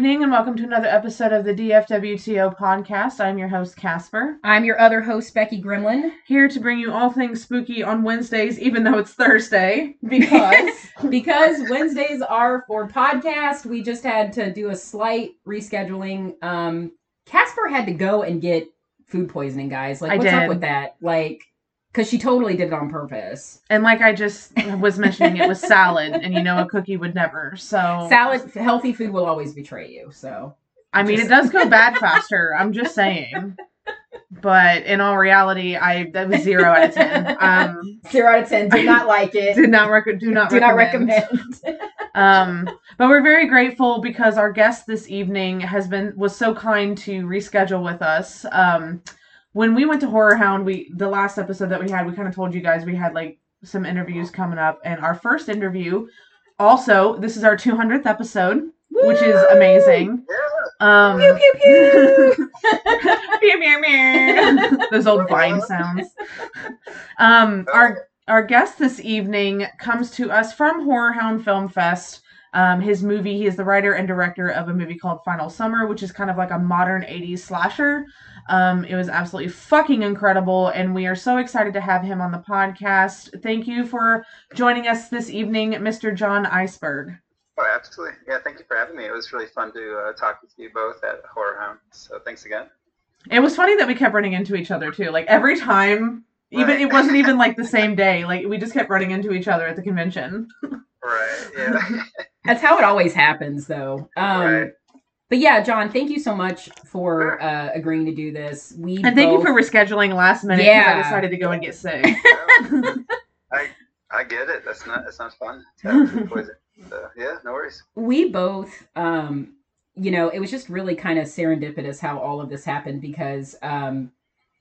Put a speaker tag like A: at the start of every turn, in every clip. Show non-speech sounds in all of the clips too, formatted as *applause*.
A: Good evening and welcome to another episode of the DFWTO podcast. I'm your host, Casper,
B: I'm your other host, Becky Gremlin,
A: here to bring you all things spooky on Wednesdays, even though it's Thursday, because *laughs*
B: because *laughs* Wednesdays are for podcast. We just had to do a slight rescheduling. Um, Casper had to go and get food poisoning, guys. Like,
A: I
B: what's up with that? Like, because she totally did it on purpose.
A: and like I just was mentioning, it was salad, and you know a cookie would never. So
B: Salad, healthy food will always betray you. So
A: I mean, it does go bad faster. I'm just saying. But in all reality, I that was zero out of ten. Um,
B: zero out of ten. Do not like it.
A: did not rec- do not
B: do not
A: recommend.
B: recommend. *laughs*
A: um but we're very grateful because our guest this evening has been was so kind to reschedule with us um when we went to horror hound we the last episode that we had we kind of told you guys we had like some interviews coming up and our first interview also this is our 200th episode which is amazing um
B: Pew pew *laughs* pew.
A: Meow, meow. Those old Vine sounds. Um, our our guest this evening comes to us from Horror Hound Film Fest. Um, his movie, he is the writer and director of a movie called Final Summer, which is kind of like a modern 80s slasher. Um, it was absolutely fucking incredible, and we are so excited to have him on the podcast. Thank you for joining us this evening, Mr. John Isberg.
C: Oh, absolutely. Yeah, thank you for having me. It was really fun to uh, talk with you both at Horror Hound. So thanks again.
A: It was funny that we kept running into each other too. Like every time, even it wasn't even like the same day. *laughs* Like we just kept running into each other at the convention.
C: Right. Yeah. *laughs*
B: That's how it always happens, though. Um,
C: Right.
B: But yeah, John, thank you so much for uh, agreeing to do this. We
A: And thank you for rescheduling last minute because I decided to go and get sick. *laughs*
C: I I get it. That's not that's not fun. to have food *laughs* poisoning. So, yeah, no worries.
B: we both, um, you know, it was just really kind of serendipitous how all of this happened because, um,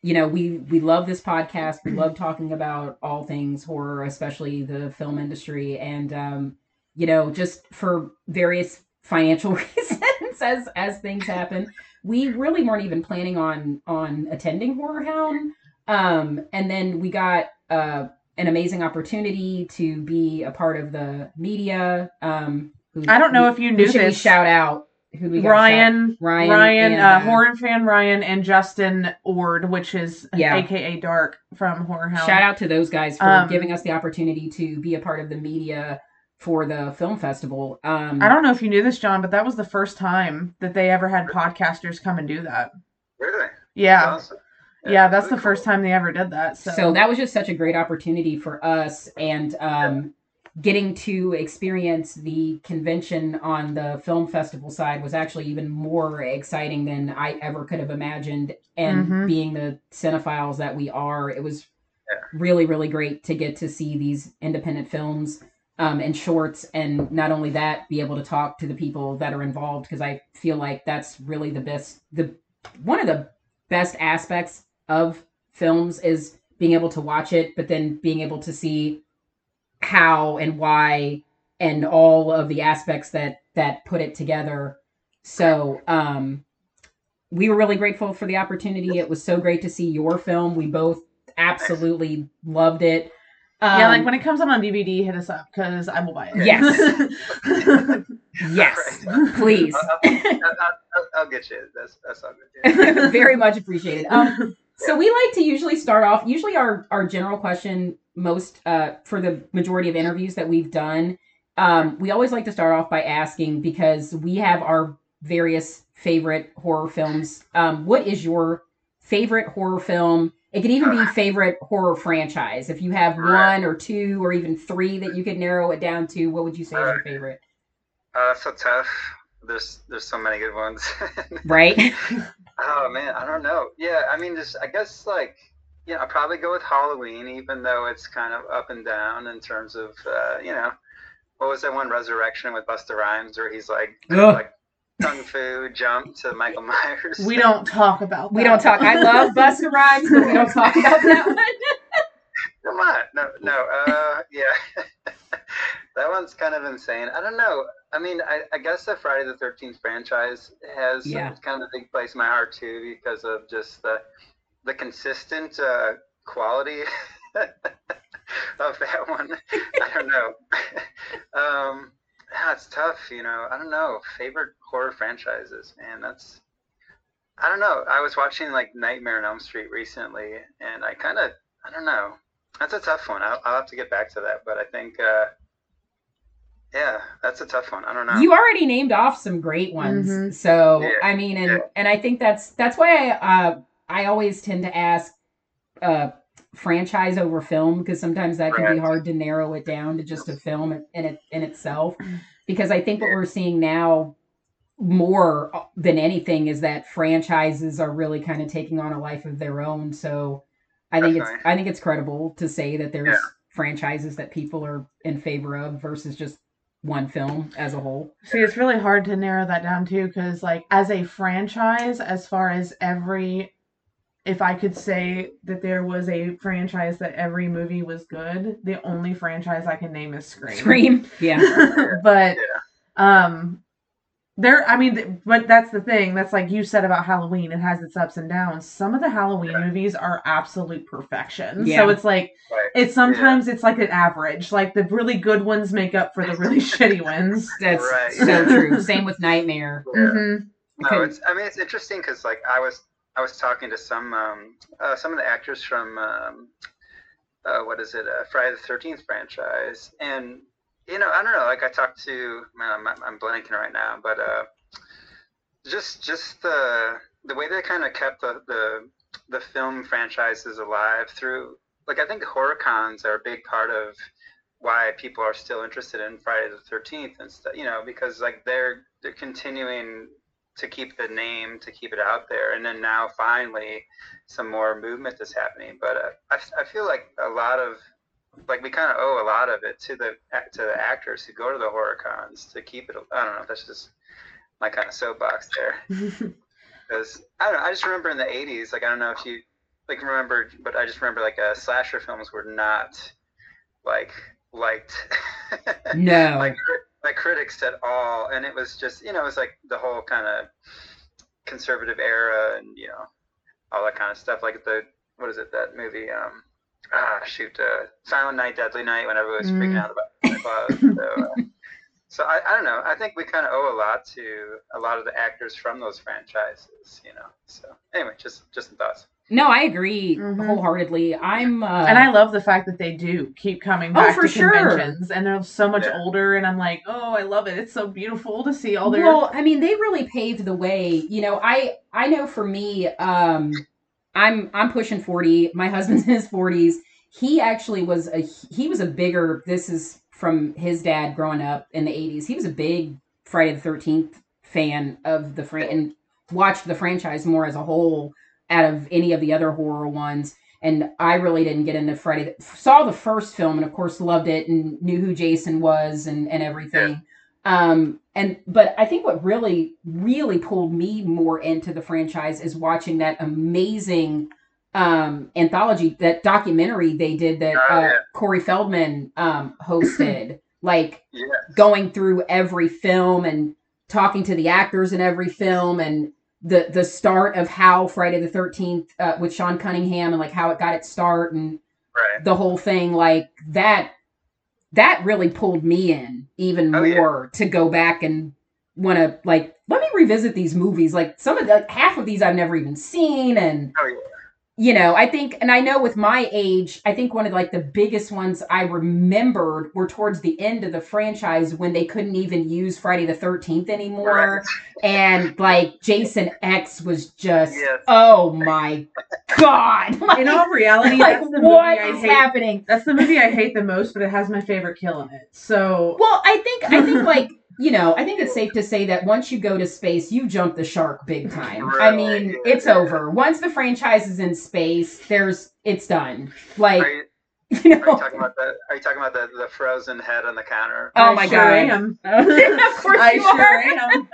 B: you know, we we love this podcast. We love talking about all things horror, especially the film industry, and um, you know, just for various financial *laughs* reasons, as as things happen, we really weren't even planning on on attending Horror Hound. Um, and then we got uh, an amazing opportunity to be a part of the media. Um, who-
A: I don't know
B: who-
A: if you
B: who
A: knew
B: we
A: this.
B: shout out? Who we
A: Ryan,
B: Ryan
A: Ryan,
B: and,
A: uh,
B: uh,
A: horror fan Ryan, and Justin Ord, which is
B: Yeah.
A: AKA Dark from Horror Hound.
B: Shout out to those guys for
A: Um,
B: giving us the opportunity to be a part of the media for the film festival. Um,
A: I don't know if you knew this, John, but that was the first time that they ever had podcasters come and do that.
C: Really?
A: Yeah,
C: Awesome.
A: yeah, that's
C: really
A: the first time they ever did that. So,
B: so. that was just such a great opportunity for us, and um, getting to experience the convention on the film festival side was actually even more exciting than I ever could have imagined. And
A: Mhm.
B: being the cinephiles that we are, it was
C: Yeah.
B: really, really great to get to see these independent films um, and shorts, and not only that, be able to talk to the people that are involved because I feel like that's really the best. The one of the best aspects of films is being able to watch it, but then being able to see how and why and all of the aspects that that put it together. So, um, we were really grateful for the opportunity. It was so great to see your film. We both absolutely loved it. Um,
A: yeah, like when it comes out on DVD, hit us up because I will buy it.
B: Yes. *laughs* yes, please.
C: I'll, I'll, I'll, I'll, I'll get you. That's that's all good. Yeah. *laughs*
B: Very much appreciated. Um, *laughs* so we like to usually start off. Usually, our our general question, most uh, for the majority of interviews that we've done, um, we always like to start off by asking because we have our various favorite horror films. Um, what is your favorite horror film? It could even be favorite horror franchise. If you have
C: Right.
B: one or two or even three that you could narrow it down to, what would you say is your favorite?
C: Uh, so tough. There's there's so many good ones. *laughs*
B: Right?
C: Oh man, I don't know. Yeah, I mean, just I guess like yeah, I'll probably go with Halloween, even though it's kind of up and down in terms of uh, you know, what was that one Resurrection with Busta Rhymes where he's like
B: Ugh.
C: like kung fu jump to Michael Myers.
A: we don't talk about.
B: we
A: that.
B: don't talk. I love Busta Rhymes, but we don't talk about that one. *laughs*
C: Come on, no, no, uh, yeah, *laughs* that one's kind of insane. I don't know. I mean, I, I guess the Friday the Thirteenth franchise has
B: Yeah.
C: kind of a big place in my heart too because of just the the consistent uh, quality *laughs* of that one. I don't know. um, ah, it's tough. tough. You know, I don't know. Favorite horror franchises, man. That's I don't know. I was watching like Nightmare on Elm Street recently, and I kind of I don't know. That's a tough one. I'll, I'll have to get back to that, but I think. Uh, yeah, that's a tough one. I don't know.
B: You already named off some great ones.
A: Mhm.
B: So
C: Yeah,
B: I mean, and
C: yeah.
B: and I think that's that's why I uh I always tend to ask uh franchise over film because sometimes that can be hard to narrow it down to just a film in in it in itself. Mm-hmm. Because I think what we're seeing now more uh, than anything is that franchises are really kind of taking on a life of their own. So I think it's
C: Definitely.
B: I think it's credible to say that there's
C: Yeah.
B: franchises that people are in favor of versus just one film as a whole.
A: See, it's really hard to narrow that down too, because like as a franchise, as far as every, if I could say that there was a franchise that every movie was good, the only franchise I can name is Scream.
B: Scream. Yeah. *laughs*
A: but
C: Yeah.
A: um, there. I mean, but that's the thing. That's like you said about Halloween. It has its ups and downs. Some of the Halloween
C: Right.
A: movies are absolute perfection.
B: Yeah.
A: So it's like
C: Right.
A: it's sometimes it's like an average. Like the really good ones make up for the really *laughs* shitty ones.
B: That's
C: Right.
B: so true. *laughs* Same with Nightmare.
C: Yeah.
A: hmm
C: No, it's. I mean, it's interesting because like I was I was talking to some um, uh, some of the actors from um, uh, what is it uh, Friday the Thirteenth franchise, and you know I don't know. Like I talked to man, I'm, I'm blanking right now, but uh, just just the the way they kind of kept the, the the film franchises alive through like I think horror cons are a big part of why people are still interested in Friday the Thirteenth and stuff. You know, because like they're they're continuing to keep the name, to keep it out there, and then now finally some more movement is happening. But uh, I I feel like a lot of like we kind of owe a lot of it to the to the actors who go to the horror cons to keep it. I don't know. That's just my kind of soapbox there *laughs* because I don't know. I just remember in the '80s, like I don't know if you like remember, but I just remember like uh, slasher films were not like liked *laughs*
B: No.
C: like by critics at all, and it was just you know it was like the whole kind of conservative era and you know all that kind of stuff. Like the what is it that movie? Um, ah, shoot, uh, Silent Night, Deadly Night. When everyone was freaking
A: Mm.
C: out about. So, uh, so I, I don't know. I think we kind of owe a lot to a lot of the actors from those franchises. You know. So anyway, just just some thoughts.
B: no, I agree
A: Mhm.
B: wholeheartedly. I'm uh
A: and I love the fact that they do keep coming
B: Oh,
A: back
B: for
A: to
B: sure.
A: conventions, and they're so much
C: Yeah.
A: older. And I'm like, oh, I love it. It's so beautiful to see all their.
B: Well, I mean, they really paved the way. You know, I I know for me, um, I'm I'm pushing forty. My husband's *laughs* in his forties. He actually was a he was a bigger. This is from his dad growing up in the eighties. He was a big Friday the Thirteenth fan of the fran and watched the franchise more as a whole out of any of the other horror ones. And I really didn't get into Friday. Saw the first film and of course loved it and knew who Jason was and and everything. Um, and but I think what really, really pulled me more into the franchise is watching that amazing um anthology, that documentary they did that
C: Oh,
B: uh. Corey Feldman um hosted, *clears throat* like
C: Yeah.
B: going through every film and talking to the actors in every film and the the start of how Friday the Thirteenth uh, with Sean Cunningham and like how it got its start and
C: Right.
B: the whole thing like that that really pulled me in even
C: Oh, yeah.
B: more to go back and want to like let me revisit these movies like some of the like, half of these i've never even seen and
C: Oh yeah.
B: You know i think and i know with my age i think one of like the biggest ones i remembered were towards the end of the franchise when they couldn't even use friday the 13th anymore and like jason x was just
C: Yes.
B: oh my god like, *laughs*
A: in all reality,
B: like,
A: that's the
B: what
A: movie I
B: is
A: hate.
B: happening
A: That's the movie I hate the most, but it has my favorite kill in it. So
B: Well, I think I think like you know I think it's safe to say that once you go to space, you jump the shark big time. I mean,
C: yeah.
B: it's over. Once the franchise is in space, there's it's done. Like
C: Are you, *laughs*
B: you
C: are you talking about the? Are you talking about the, the frozen head on the counter?
B: Oh
A: I
B: my
A: sure
B: God.
A: am. *laughs* *laughs*
B: of course
A: I
B: you
A: sure
B: are.
A: am.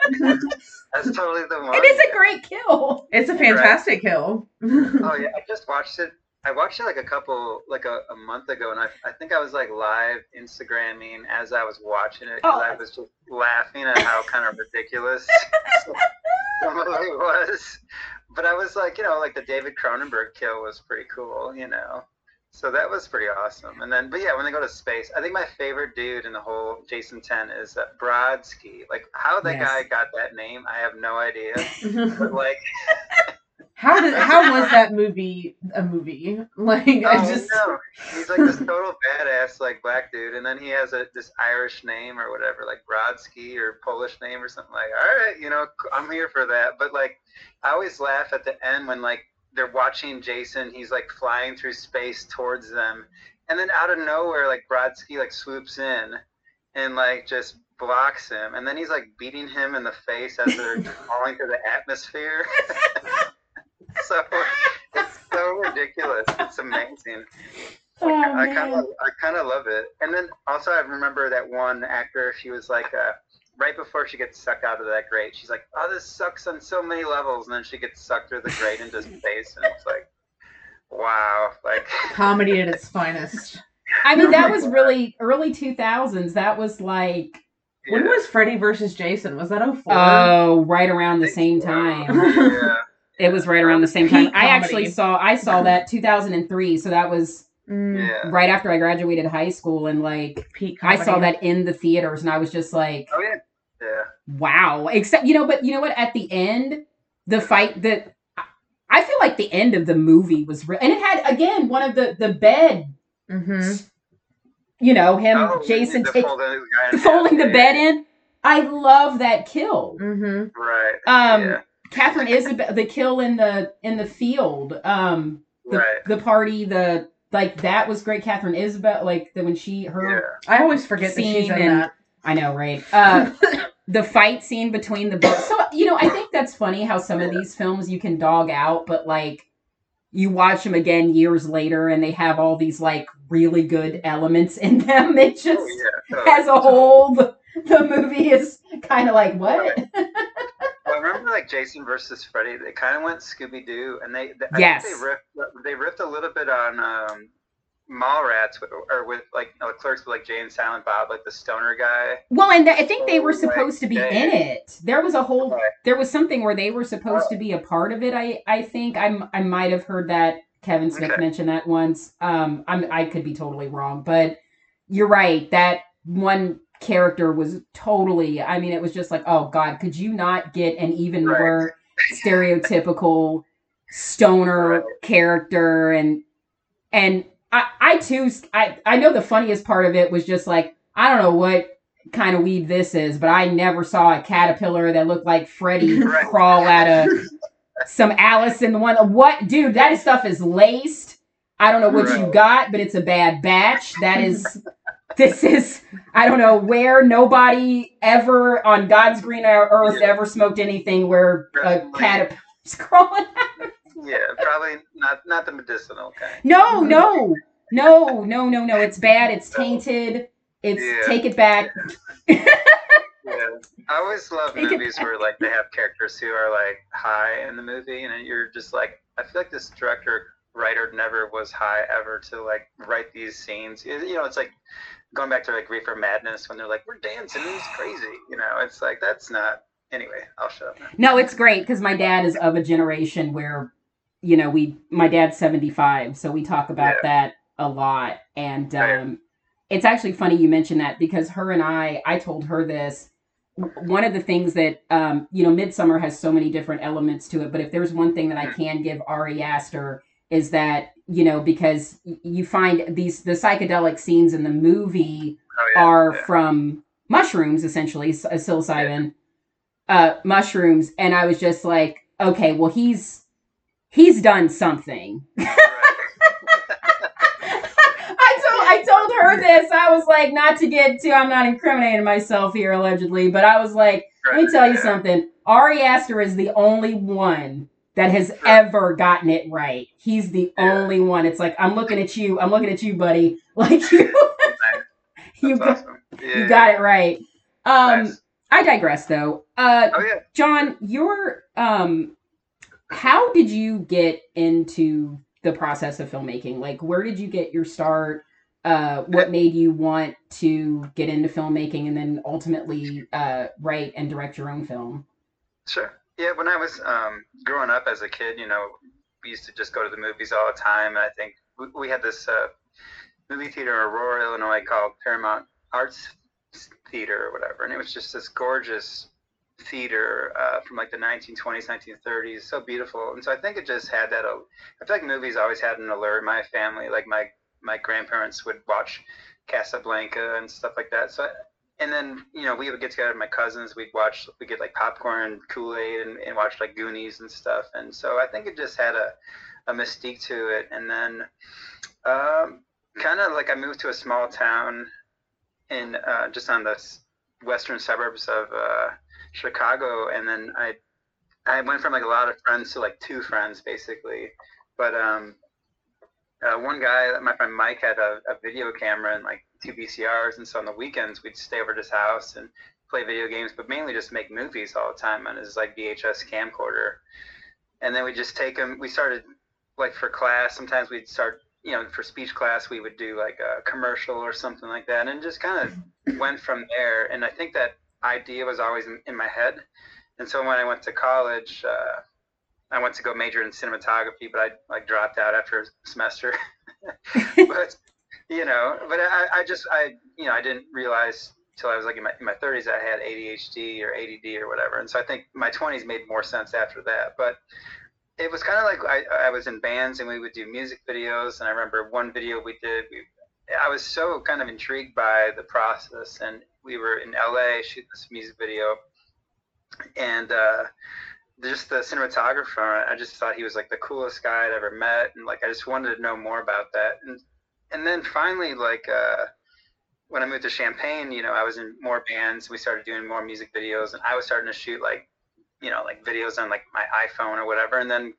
C: That's totally the one.
B: It is a great kill.
A: It's a fantastic kill.
C: Oh yeah, I just watched it. I watched it like a couple, like a, a month ago, and I, I think I was like live Instagramming as I was watching it because
B: Oh.
C: I was just laughing at how kind *laughs* of ridiculous the movie was. But I was like, you know, like the David Cronenberg kill was pretty cool, you know. So that was pretty awesome. And then, but yeah, when they go to space, I think my favorite dude in the whole Jason 10 is uh, Brodsky. Like, how that
B: Yes.
C: guy got that name, I have no idea. *laughs* But like, *laughs*
A: how did how was that movie a movie? *laughs* Like I
C: oh,
A: just
C: no. he's like this total badass, like black dude, and then he has a this Irish name or whatever, like Brodsky or Polish name or something. Like, all right, you know, I'm here for that. But like, I always laugh at the end when like they're watching Jason, he's like flying through space towards them, and then out of nowhere, like Brodsky like swoops in and like just blocks him, and then he's like beating him in the face as they're *laughs* falling through the atmosphere. *laughs* *laughs* so it's so ridiculous. It's amazing.
B: Oh,
C: I kind of I kind of love it. And then also I remember that one actor. She was like, uh, right before she gets sucked out of that grate, she's like, "Oh, this sucks on so many levels." And then she gets sucked through the grate into space, and it's like, wow, like *laughs*
A: comedy at its finest.
B: I mean, that was really early 2000s. That was like,
A: When was Freddy versus Jason? Was that 04?
B: oh, right around the same time.
C: yeah,
B: It was right around the same time.
A: Peak
B: I actually saw I saw that *laughs* 2003, so that was
A: Mm,
C: yeah.
B: right after I graduated high school and like
A: peak
B: I saw that in the theaters and I was just like,
C: Oh yeah, yeah.
B: wow. Except you know, but you know what? At the end, the fight that I feel like the end of the movie was real, and it had again one of the the bed.
A: mm-hmm.
B: You know him,
C: Oh,
B: Jason
C: the *laughs*
B: take,
C: folding, the guy
B: folding the bed in. I love that kill.
A: Mhm.
C: Right.
B: Um,
C: yeah.
B: Katharine Isabelle, the kill in the in the field. Um, the,
C: Right.
B: the party, the like that was great. Katharine Isabelle, like the when she her
C: Yeah.
A: I always forget that she's
B: Scene
A: in
B: and-
A: that.
B: I know, right? Uh, *coughs* the fight scene between the books. So you know, I think that's funny how some of these films you can dog out, but like you watch them again years later, and they have all these like really good elements in them. *laughs* It just
C: Oh, yeah. totally.
B: as a whole, the, the movie is kind of like what?
C: Well, *laughs* I remember like Jason versus Freddy. They kind of went Scooby Doo, and they, they
B: Yes.
C: Think they riffed they riffed a little bit on um, Mallrats or with like you know, Clerks with like Jay and Silent Bob, like the stoner guy.
B: Well, and I think they were
C: Oh, like,
B: supposed to be
C: yeah.
B: in it. There was a whole there was something where they were supposed to be a part of it. I I think I'm I might have heard that Kevin Smith
C: Okay.
B: mention that once. Um, I'm I could be totally wrong, but you're right. That one character was totally. I mean, it was just like, oh God, could you not get an even
C: Right.
B: more stereotypical stoner
C: Right.
B: character and and I I too I I know the funniest part of it was just like I don't know what kind of weed this is, but I never saw a caterpillar that looked like Freddy *laughs*
C: Right.
B: crawl out of some Alice in the one. What, dude? That stuff is laced. I don't know what you got, but it's a bad batch. That is. *laughs* This is I don't know where nobody ever on God's green earth
C: Yeah.
B: ever smoked anything where a
C: Right.
B: caterpillar's *laughs* crawling.
C: Yeah, probably not not the medicinal kind.
B: No, no, no, no, no, no. It's bad. It's tainted. It's
C: Yeah.
B: take it back.
C: Yeah, I always love
B: Take
C: movies where like they have characters who are like high in the movie, and you're just like, I feel like this director writer never was high ever to like write these scenes. You know, it's like going back to like Reefer Madness when they're like, we're dancing, it's crazy. You know, it's like that's not. Anyway, I'll shut up. now.
B: No, it's great because my dad is of a generation where, you know, we my dad's seventy five, so we talk about that a lot, and
C: Right.
B: um, it's actually funny you mentioned that because her and I, I told her this. One of the things that um, you know, Midsommar has so many different elements to it, but if there's one thing that I can give Ari Aster is that you know because you find these the psychedelic scenes in the movie
C: Oh yeah.
B: are
C: yeah.
B: from mushrooms essentially psilocybin uh mushrooms. And i was just like okay well he's he's done something. *laughs* I told i told her this. I was like not to get too i'm not incriminating myself here allegedly but i was like let me tell you something. Ari aster is the only one that has ever gotten it right he's the only one it's like i'm looking at you i'm looking at you buddy *laughs* like you *laughs* you got,
C: awesome. Yeah.
B: you got it right um
C: Nice.
B: I digress though. Uh
C: Oh yeah.
B: John, your um how did you get into the process of filmmaking? Like where did you get your start? Uh what made you want to get into filmmaking and then ultimately uh write and direct your own film?
C: Sure. Yeah, when I was um, growing up as a kid, you know, we used to just go to the movies all the time. And I think we, we had this uh, movie theater in Aurora, Illinois called Paramount Arts Theater or whatever, and it was just this gorgeous theater uh, from like the 1920s, 1930s, so beautiful. And so I think it just had that. Uh, I feel like movies always had an allure in my family. Like my my grandparents would watch Casablanca and stuff like that. So and then you know we would get together with my cousins. We'd watch we get like popcorn kool-aid and, and watch like goonies and stuff. And so i think it just had a, a mystique to it. And then um, kind of like i moved to a small town in uh, just on the western suburbs of uh, chicago. And then i i went from like a lot of friends to like two friends basically. But um uh, one guy, my friend Mike, had a, a, video camera and like two VCRs, and so on the weekends we'd stay over at his house and play video games, but mainly just make movies all the time on his like VHS camcorder. And then we just take them. We started like for class. Sometimes we'd start, you know, for speech class we would do like a commercial or something like that, and just kind of went from there. And I think that idea was always in, in my head. And so when I went to college, uh, I went to go major in cinematography, but I like dropped out after a semester. *laughs* but you know, but I, I just I you know I didn't realize till I was like in my, in my 30s I had ADHD or ADD or whatever, and so I think my 20s made more sense after that. But it was kind of like I, I was in bands and we would do music videos, and I remember one video we did. We, I was so kind of intrigued by the process, and we were in LA shooting this music video, and uh, just the cinematographer, I just thought he was like the coolest guy I'd ever met, and like I just wanted to know more about that. And and then finally, like uh, when I moved to Champaign, you know, I was in more bands. We started doing more music videos, and I was starting to shoot like, you know, like videos on like my iPhone or whatever. And then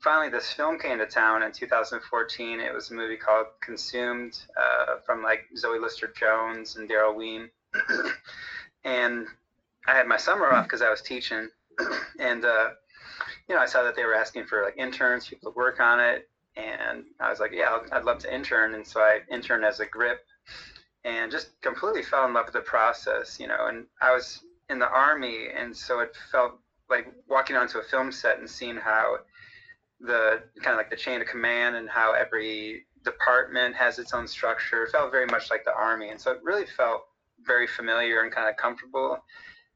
C: finally, this film came to town in 2014. It was a movie called Consumed uh, from like Zoe Lister Jones and Daryl Wein. *clears throat* and I had my summer off because I was teaching *clears throat* and uh, you know, I saw that they were asking for like interns, people to work on it, and I was like, yeah, I'd love to intern, and so I interned as a grip, and just completely fell in love with the process, you know. And I was in the army, and so it felt like walking onto a film set and seeing how the kind of like the chain of command and how every department has its own structure it felt very much like the army and so it really felt very familiar and kind of comfortable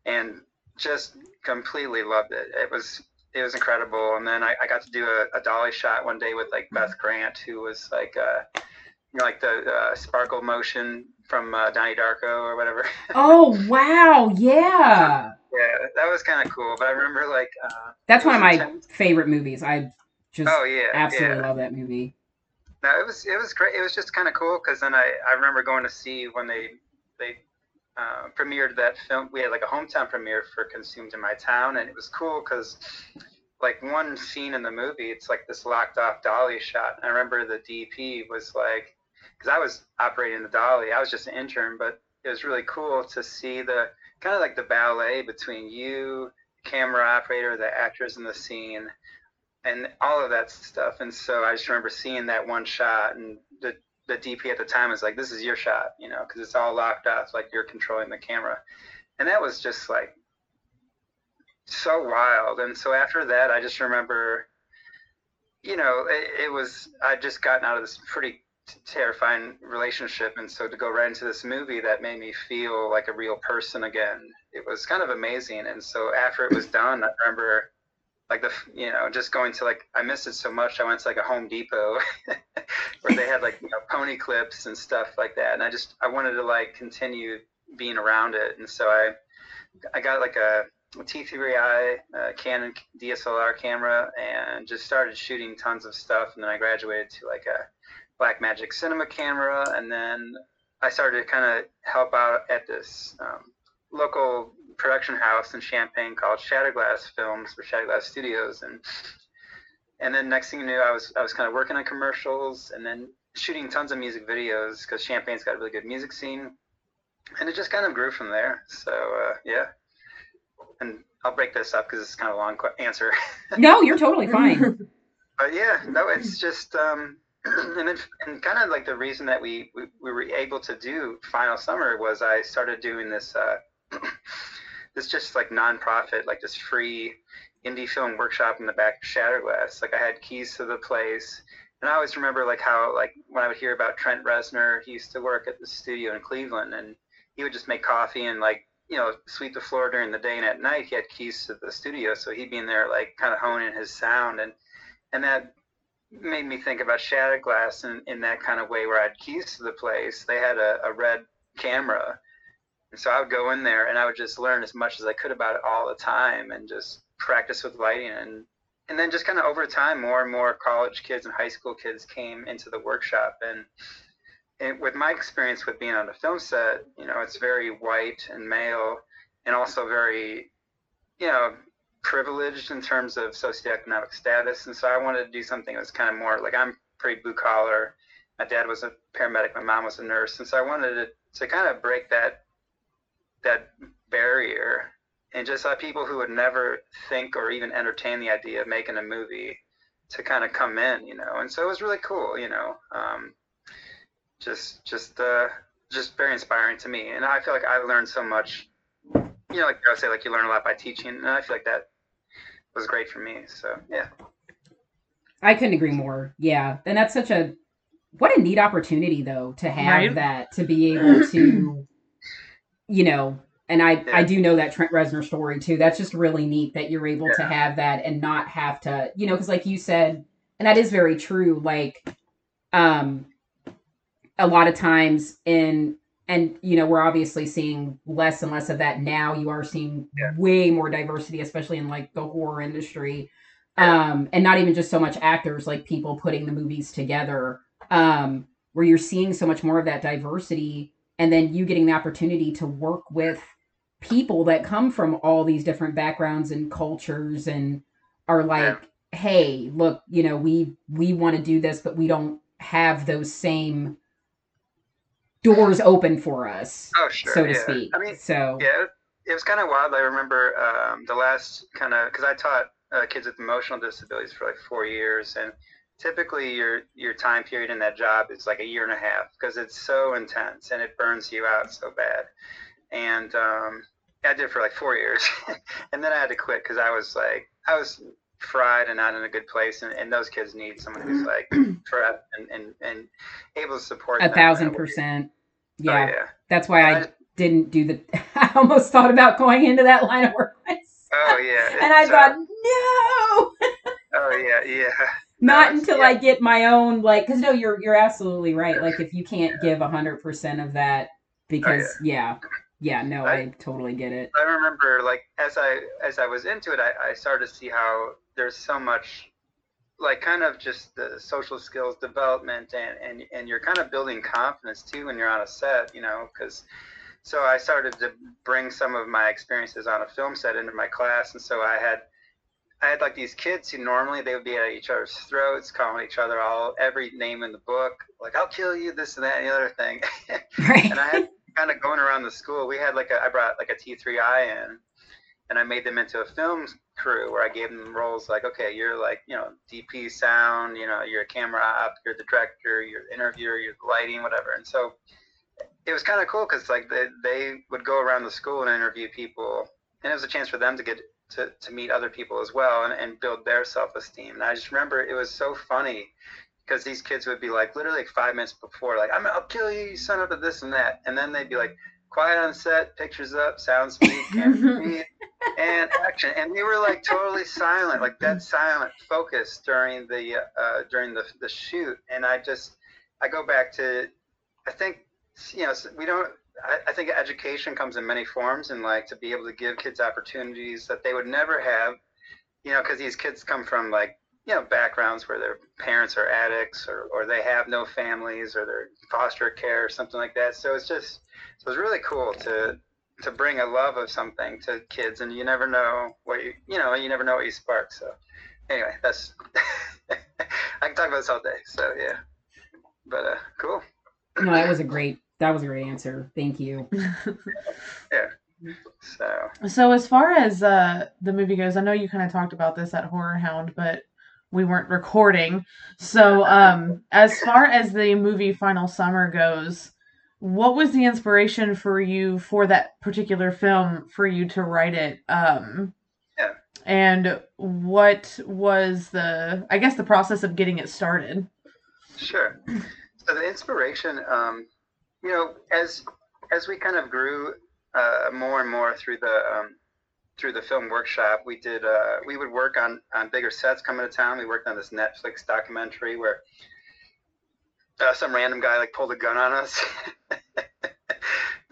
C: and just completely loved it. It was it was incredible. And then I, I got to do a, a, dolly shot one day with like Beth Grant, who was like uh, you know like the uh, sparkle motion from uh, Donnie Darko or whatever. *laughs*
B: oh wow! Yeah.
C: yeah, that was kind of cool. But I remember like uh,
B: that's one of my intense. favorite movies. I just
C: oh yeah
B: absolutely
C: yeah.
B: love that movie.
C: No, it was it was great. It was just kind of cool because then I I remember going to see when they they uh, premiered that film. We had like a hometown premiere for Consumed in my town, and it was cool because like one scene in the movie, it's like this locked off dolly shot. And I remember the DP was like, because I was operating the dolly, I was just an intern, but it was really cool to see the kind of like the ballet between you, camera operator, the actors in the scene, and all of that stuff. And so I just remember seeing that one shot and the the DP at the time was like, "This is your shot," you know, because it's all locked off, like you're controlling the camera, and that was just like so wild. And so after that, I just remember, you know, it, it was I'd just gotten out of this pretty terrifying relationship, and so to go right into this movie that made me feel like a real person again, it was kind of amazing. And so after it was done, I remember like the you know just going to like I missed it so much. I went to like a Home Depot *laughs* where they had like you know pony clips and stuff like that, and I just I wanted to like continue being around it, and so I I got like a T3i uh, Canon DSLR camera and just started shooting tons of stuff. And then I graduated to like a Blackmagic cinema camera, and then I started to kind of help out at this um, local production house in Champaign called Shatterglass Films or Shatterglass Studios, and and then next thing you knew, I was I was kind of working on commercials and then shooting tons of music videos because Champaign's got a really good music scene, and it just kind of grew from there. So uh, yeah, and I'll break this up because it's kind of a long answer. *laughs*
B: no, you're totally fine. *laughs*
C: but yeah, no, it's just um, *clears throat* and then and kind of like the reason that we, we, we were able to do Final Summer was I started doing this. Uh, *clears throat* this just like nonprofit, like this free indie film workshop in the back of Shatterglass. Like I had keys to the place, and I always remember like how like when I would hear about Trent Reznor, he used to work at the studio in Cleveland, and he would just make coffee and like you know sweep the floor during the day, and at night he had keys to the studio, so he'd be in there like kind of honing his sound, and and that made me think about Shatterglass in, in that kind of way where I had keys to the place. They had a, a red camera. And so I would go in there and I would just learn as much as I could about it all the time and just practice with lighting. And and then just kind of over time more and more college kids and high school kids came into the workshop. And, and with my experience with being on a film set you know it's very white and male and also very you know privileged in terms of socioeconomic status. And so i wanted to do something that was kind of more like i'm pretty blue collar. My dad was a paramedic my mom was a nurse. And so i wanted to, to kind of break that that barrier and just have people who would never think or even entertain the idea of making a movie to kind of come in, you know. And so it was really cool, you know. Um, just just uh, just very inspiring to me, and I feel like I learned so much. You know, like I say, like you learn a lot by teaching, and I feel like that was great for me. So yeah.
B: I couldn't agree more. Yeah, and that's such a what a neat opportunity though to have right? that to be able to, you know, and I yeah. I do know that Trent Reznor story too. That's just really neat that you're able yeah. to have that and not have to, you know, because like you said, and that is very true. Like, um, a lot of times in and you know we're obviously seeing less and less of that now. You are seeing yeah. way more diversity, especially in like the horror industry, um, and not even just so much actors, like people putting the movies together. Um, where you're seeing so much more of that diversity and then you getting the opportunity to work with people that come from all these different backgrounds and cultures and are like yeah. hey look you know we we want to do this but we don't have those same doors open for us
C: oh, sure,
B: so to
C: yeah.
B: speak
C: i mean
B: so
C: yeah it was kind of wild i remember um, the last kind of because i taught uh, kids with emotional disabilities for like four years and typically your your time period in that job is like a year and a half because it's so intense and it burns you out so bad and um, I did for like four years, *laughs* and then I had to quit because I was like I was fried and not in a good place, and, and those kids need someone who's like *clears throat* forever and, and, and able to support
B: a thousand percent. Yeah. Oh, yeah, that's why I, I, didn't do the. *laughs* I almost thought about going into that line of work myself.
C: Oh yeah,
B: and I thought no. *laughs*
C: oh yeah, yeah.
B: Not until yeah. I get my own like, because no, you're you're absolutely right. Like if you can't give a hundred percent of that, because oh, yeah. yeah yeah, no, I, I, totally get it.
C: I remember like as I as I was into it, I, I started to see how there's so much like kind of just the social skills development and, and, and you're kind of building confidence too when you're on a set, you know, because so I started to bring some of my experiences on a film set into my class. And so I had, I had like these kids who normally they would be at each other's throats, calling each other all every name in the book, like I'll kill you, this and that, and the other thing. *laughs* Right. and I had kind of going around the school, we had like a, I brought like a T3I in and I made them into a film crew where I gave them roles like, okay, you're like, you know, DP sound, you know, you're a camera op, you're the director, you're the interviewer, you're the lighting, whatever. And so it was kind of cool because like they, they would go around the school and interview people and it was a chance for them to get to, to meet other people as well and, and build their self-esteem. And I just remember it was so funny because these kids would be like literally like five minutes before, like I'm I'll kill you, you son of a this and that, and then they'd be like quiet on set, pictures up, sound speed, *laughs* camera and action, and they were like totally silent, like dead silent, focus during the uh, during the the shoot, and I just I go back to I think you know we don't. I, think education comes in many forms, and like to be able to give kids opportunities that they would never have, you know, because these kids come from like you know backgrounds where their parents are addicts or, or they have no families or they're foster care or something like that. So it's just so it's really cool to to bring a love of something to kids and you never know what you you know you never know what you spark. So anyway that's *laughs* i can talk about this all day. So yeah. But uh cool.
B: No that was a great that was a great answer thank you *laughs*
C: yeah so
A: so as far as uh the movie goes i know you kind of talked about this at horror hound but we weren't recording. So, um, as far as the movie Final Summer goes, what was the inspiration for you for that particular film for you to write it? Um,
C: yeah.
A: And what was the, I guess, the process of getting it started?
C: Sure. So the inspiration, um, you know, as as we kind of grew uh, more and more through the um, through the film workshop, we did uh, we would work on on bigger sets coming to town. We worked on this Netflix documentary where uh, some random guy like pulled a gun on us *laughs*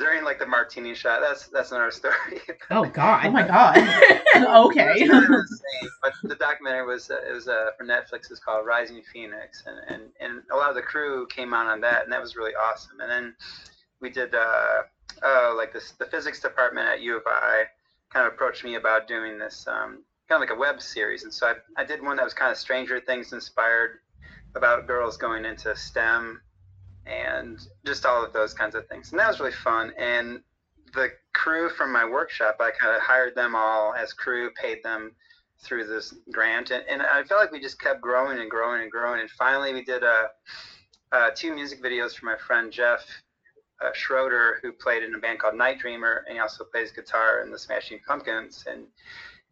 C: during like the martini shot. That's that's another story. *laughs*
B: Oh God.
A: Oh my god. *laughs* *laughs* okay.
C: It was kind of insane, but the documentary was uh, it was uh, for Netflix. It's called Rising Phoenix, and, and and a lot of the crew came on on that, and that was really awesome. And then we did uh, uh like this the physics department at U of I kind of approached me about doing this um, kind of like a web series, and so I I did one that was kind of Stranger Things inspired about girls going into STEM and just all of those kinds of things. And that was really fun. And the crew from my workshop, I kind of hired them all as crew, paid them through this grant, and, and I felt like we just kept growing and growing and growing. And finally, we did uh, uh, two music videos for my friend Jeff uh, Schroeder, who played in a band called Night Dreamer, and he also plays guitar in the Smashing Pumpkins. And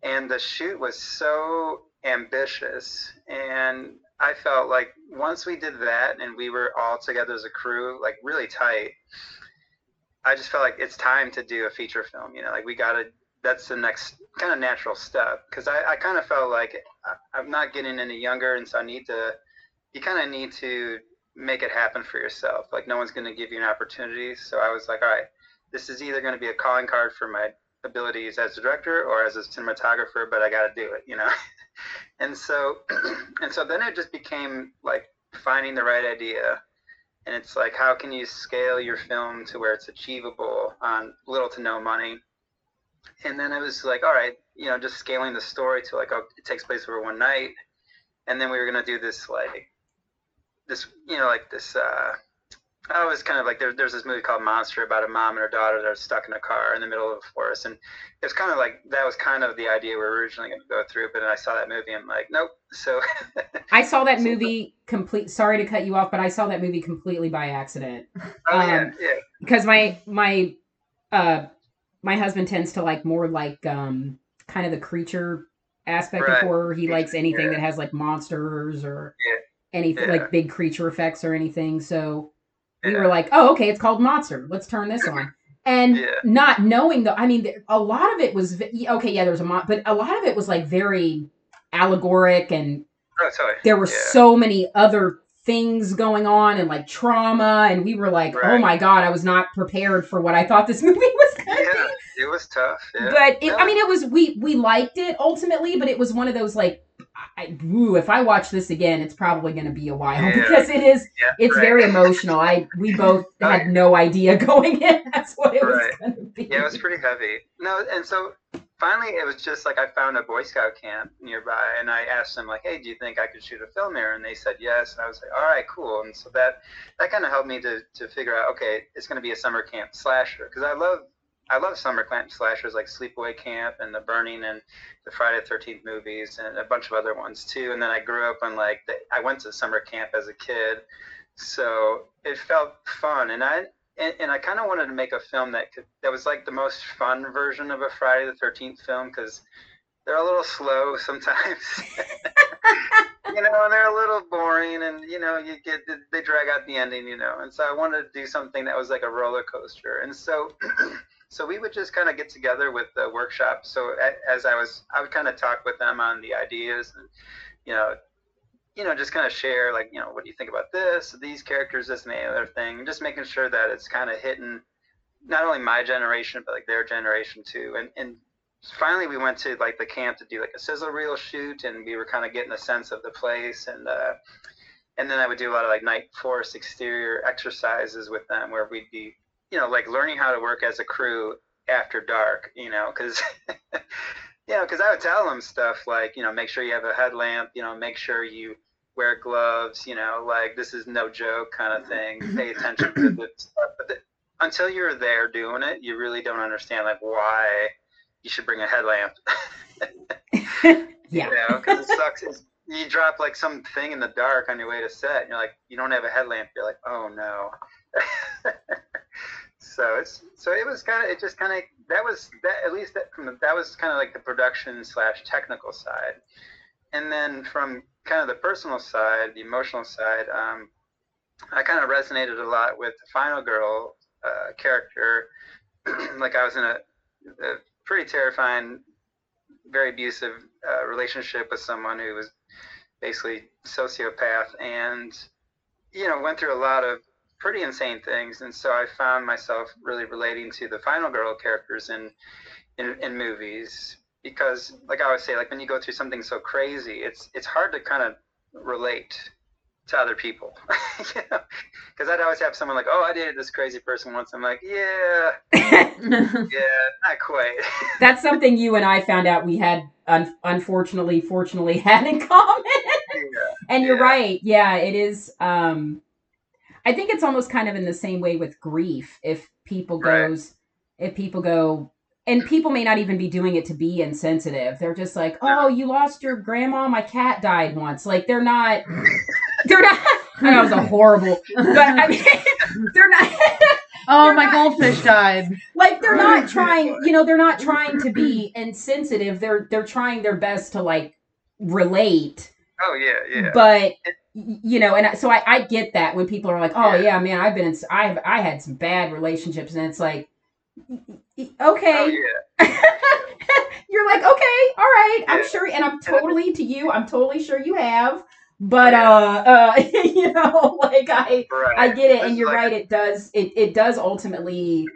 C: and the shoot was so ambitious, and I felt like once we did that and we were all together as a crew, like really tight, I just felt like it's time to do a feature film. You know, like we got to, that's the next kind of natural step. Cause I, I kind of felt like I, I'm not getting any younger. And so I need to, you kind of need to make it happen for yourself. Like no one's going to give you an opportunity. So I was like, all right, this is either going to be a calling card for my abilities as a director or as a cinematographer, but I got to do it, you know? *laughs* and so *clears throat* and so then it just became like finding the right idea. And it's like how can you scale your film to where it's achievable on little to no money? And then it was like all right you know just scaling the story to like oh it takes place over one night. And then we were going to do this like this you know like this uh I was kind of like there, there's this movie called Monster about a mom and her daughter that are stuck in a car in the middle of a forest, and it's kind of like that was kind of the idea we were originally going to go through. But then I saw that movie, and I'm like, nope. So *laughs*
B: I saw that movie complete. Sorry to cut you off, but I saw that movie completely by accident.
C: oh yeah,
B: Um,
C: yeah,
B: because my my uh my husband tends to like more like um kind of the creature aspect
C: Right.
B: of horror. He likes anything
C: Yeah.
B: that has like monsters or
C: Yeah.
B: anything
C: Yeah.
B: like big creature effects or anything. So we
C: Yeah.
B: were like, oh, okay, it's called Monster. Let's turn this on. And
C: Yeah.
B: not knowing though, I mean, a lot of it was okay. Yeah, there's a mon, but a lot of it was like very allegoric, and
C: oh,
B: there were
C: Yeah.
B: so many other things going on and like trauma, and we were like, oh my god, I was not prepared for what I thought this *laughs* movie was gonna
C: Yeah,
B: be.
C: it was tough. Yeah.
B: But it, I mean, it was we we liked it ultimately, but it was one of those like. I, ooh, if I watch this again, it's probably going to be a while
C: Yeah.
B: because it is
C: yeah,
B: it's
C: right.
B: very emotional. I we *laughs* both
C: Right.
B: had no idea *laughs* going in. That's what it was
C: Right.
B: going to be.
C: Yeah, it was pretty heavy. No, and so finally it was just like I found a Boy Scout camp nearby, and I asked them like, "Hey, do you think I could shoot a film here?" And they said yes, and I was like, "All right, cool." And so that that kind of helped me to to figure out, okay, it's going to be a summer camp slasher because I love I love summer camp slashers like Sleepaway Camp and The Burning and the Friday the Thirteenth movies and a bunch of other ones too. And then I grew up on like the, I went to summer camp as a kid, so it felt fun, and I and, and I kind of wanted to make a film that could that was like the most fun version of a Friday the Thirteenth film because they're a little slow *laughs* sometimes, *laughs* you know, and they're a little boring, and you know, you get they drag out the ending, you know, and so I wanted to do something that was like a roller coaster, and so. *clears throat* So we would just kind of get together with the workshop. So as I was, I would kind of talk with them on the ideas, and you know, you know, just kind of share like, you know, what do you think about this, these characters, this and the other thing, just making sure that it's kind of hitting not only my generation but like their generation too. And and finally we went to like the camp to do like a sizzle reel shoot, and we were kind of getting a sense of the place, and uh, and then I would do a lot of like night forest exterior exercises with them where we'd be, you know, like learning how to work as a crew after dark, you know, because. *laughs* you know, because I would tell them stuff like, you know, make sure you have a headlamp, you know, make sure you wear gloves, you know, like this is no joke kind of mm-hmm. thing. Mm-hmm. Pay attention to the stuff. But the, until you're there doing it, you really don't understand like why you should bring a headlamp.
B: Yeah. *laughs*
C: You know, because it sucks. It's, you drop like something in the dark on your way to set, and you're like, you don't have a headlamp. You're like, oh no. *laughs* so it's so it was kind of it just kind of that was that at least that from the, that was kind of like the production slash technical side, and then from kind of the personal side, the emotional side, um, I kind of resonated a lot with the final girl uh, character. *clears throat* like I was in a, a pretty terrifying, very abusive uh, relationship with someone who was basically sociopath and you know went through a lot of pretty insane things and so i found myself really relating to the final girl characters in in, in movies because like i always say like when you go through something so crazy it's it's hard to kind of relate to other people *laughs* you know because i'd always have someone like oh i dated this crazy person once i'm like yeah *laughs* yeah not quite *laughs*
B: That's something you and I found out we had, un- unfortunately, fortunately, had in common.
C: yeah.
B: and you're
C: Yeah.
B: right. Yeah, it is. Um, I think it's almost kind of in the same way with grief. If people
C: Right.
B: goes, if people go, and people may not even be doing it to be insensitive. They're just like, oh, you lost your grandma. My cat died once. Like they're not. They're not. *laughs* I know it was a horrible, but I mean, *laughs* they're not. *laughs*
A: oh,
B: they're
A: my
B: not-
A: goldfish died.
B: like they're not trying you know they're not trying to be insensitive they're they're trying their best to like relate
C: oh yeah yeah
B: but y- you know and so I, I get that when people are like oh
C: Yeah.
B: man i've been in i've i had some bad relationships and it's like okay
C: oh yeah *laughs*
B: you're like okay all right i'm sure and i'm totally to you i'm totally sure you have but uh uh *laughs* you know *laughs* like i
C: right
B: I get it, and you're
C: like-
B: right. It does. It it does ultimately.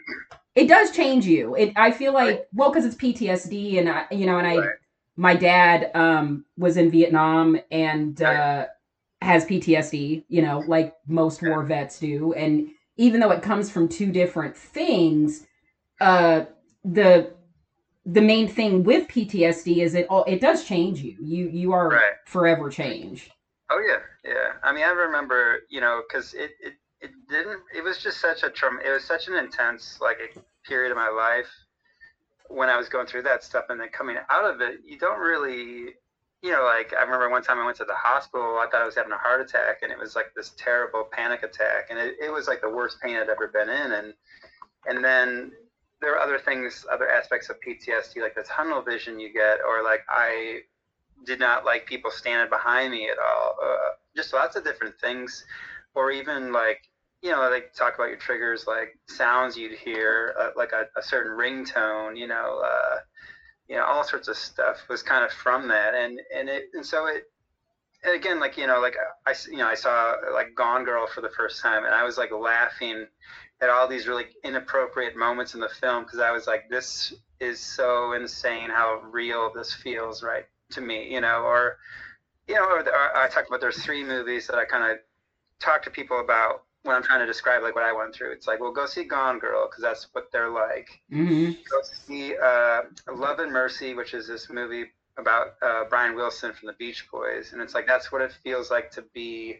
B: It does change you. It. I feel like well, because it's PTSD, and I, you know, and I,
C: Right.
B: my dad um was in Vietnam and
C: Right.
B: uh has PTSD. You know, like most war vets do, and even though it comes from two different things, uh, the the main thing with PTSD is it all it does change you. You you are
C: Right.
B: forever changed.
C: Oh yeah, yeah. I mean, I remember, you know, because it, it it didn't. It was just such a trauma. It was such an intense like a period of my life when I was going through that stuff, and then coming out of it, you don't really, you know, like I remember one time I went to the hospital. I thought I was having a heart attack, and it was like this terrible panic attack, and it, it was like the worst pain I'd ever been in, and and then there are other things, other aspects of PTSD, like the tunnel vision you get, or like I did not like people standing behind me at all. Uh, just lots of different things, or even like you know, like talk about your triggers, like sounds you'd hear, uh, like a, a certain ringtone, you know, uh, you know, all sorts of stuff was kind of from that, and and it and so it. And again, like you know, like I, you know, I saw like Gone Girl for the first time, and I was like laughing at all these really inappropriate moments in the film because I was like, this is so insane how real this feels right to me, you know, or you know, or, the, or I talked about there's three movies that I kind of talk to people about when I'm trying to describe like what I went through. It's like, well, go see Gone Girl because that's what they're like.
B: Mm-hmm.
C: Go see uh, Love and Mercy, which is this movie about uh, Brian Wilson from the Beach Boys, and it's like that's what it feels like to be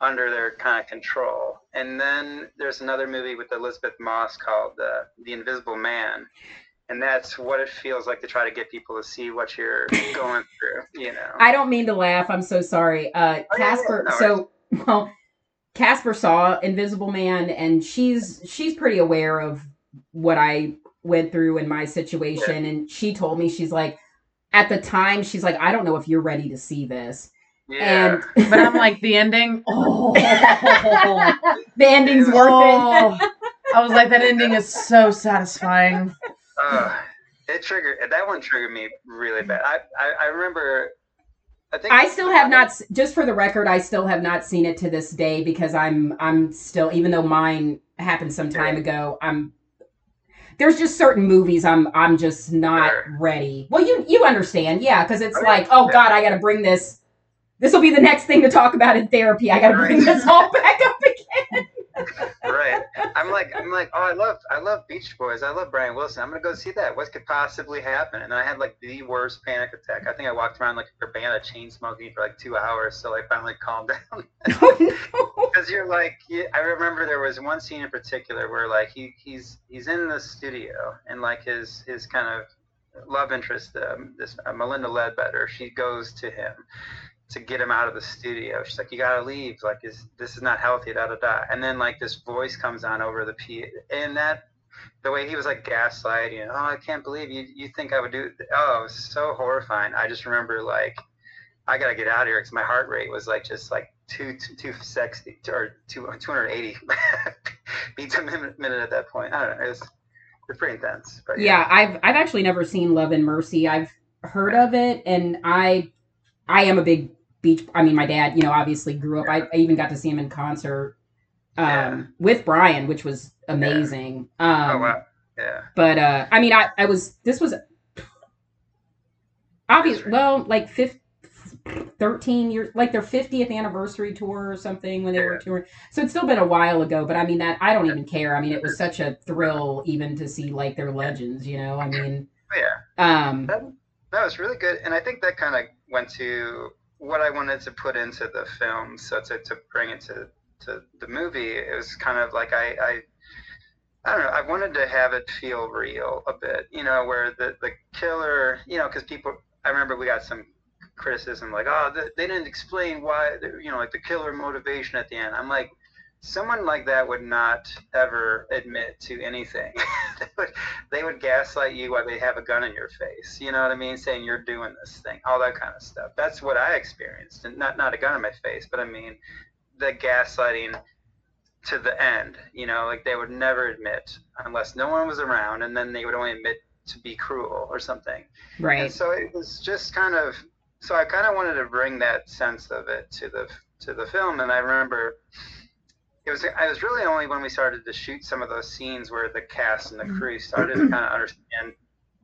C: under their kind of control. And then there's another movie with Elisabeth Moss called uh, The Invisible Man, and that's what it feels like to try to get people to see what you're *laughs* going through. You know.
B: I don't mean to laugh. I'm so sorry. Uh,
C: Oh, yeah, yeah,
B: Casper.
C: no
B: so, well, Casper saw Invisible Man, and she's she's pretty aware of what I went through in my situation, and she told me she's like, at the time, she's like, I don't know if you're ready to see this,
C: yeah.
B: and
A: But I'm like the ending. *laughs* Oh,
B: the ending's worth it.
A: Oh. I was like, that ending is so satisfying.
C: Uh, it triggered that one triggered me really bad. I, I, I remember. I think
B: I still have not. Just for the record, I still have not seen it to this day because I'm I'm still even though mine happened some time ago. I'm there's just certain movies I'm I'm just not
C: Sure.
B: ready. Well, you you understand, yeah, because it's
C: yeah.
B: like, oh
C: Yeah.
B: God, I got to bring this. This will be the next thing to talk about in therapy. I got to bring this all back up.
C: I'm like, I'm like, oh, I love, I love Beach Boys. I love Brian Wilson. I'm gonna go see that. What could possibly happen? And then I had like the worst panic attack. I think I walked around like a cabana chain smoking for like two hours. So I finally calmed *laughs* down. Because you're like, you, I remember there was one scene in particular where like he he's he's in the studio and like his his kind of love interest, um, this uh, Melinda Ledbetter, she goes to him to get him out of the studio. She's like, "You gotta leave. Like, is this is not healthy." Da da da. And then like this voice comes on over the P, and that the way he was like gaslighting. Oh, I can't believe you. You think I would do? Oh, it was so horrifying. I just remember like, I gotta get out of here because my heart rate was like just like two two sixty or two two hundred eighty *laughs* beats a minute, at that point. I don't know. It was pretty intense. But
B: yeah, I've I've actually never seen Love and Mercy. I've heard of it, and I I am a big beach. I mean, my dad, you know, obviously grew up. I, I even got to see him in concert um,
C: Yeah.
B: with Brian, which was amazing. Um,
C: oh wow. Yeah.
B: But uh, I mean, I I was this was obvious. Well, like fif- 13 years, like their 50th anniversary tour or something when they were touring. So it's still been a while ago. But I mean, that I don't even care. I mean, it was such a thrill even to see like their legends. You know, I mean,
C: yeah.
B: um,
C: That, that was really good, and I think that kind of went to what I wanted to put into the film. So to, to bring it to, to the movie, it was kind of like I, I I don't know. I wanted to have it feel real a bit, you know, where the the killer, you know, because people. I remember we got some criticism like, oh, th- they didn't explain why, you know, like the killer motivation at the end. I'm like, someone like that would not ever admit to anything. *laughs* they, would, they would gaslight you while they have a gun in your face. You know what I mean? Saying you're doing this thing, all that kind of stuff. That's what I experienced, and not not a gun in my face, but I mean, the gaslighting to the end. You know, like they would never admit unless no one was around, and then they would only admit to be cruel or something. And
B: right.
C: so it was just kind of so I kind of wanted to bring that sense of it to the to the film, and I remember it was I was really only when we started to shoot some of those scenes where the cast and the mm-hmm. crew started to kind of understand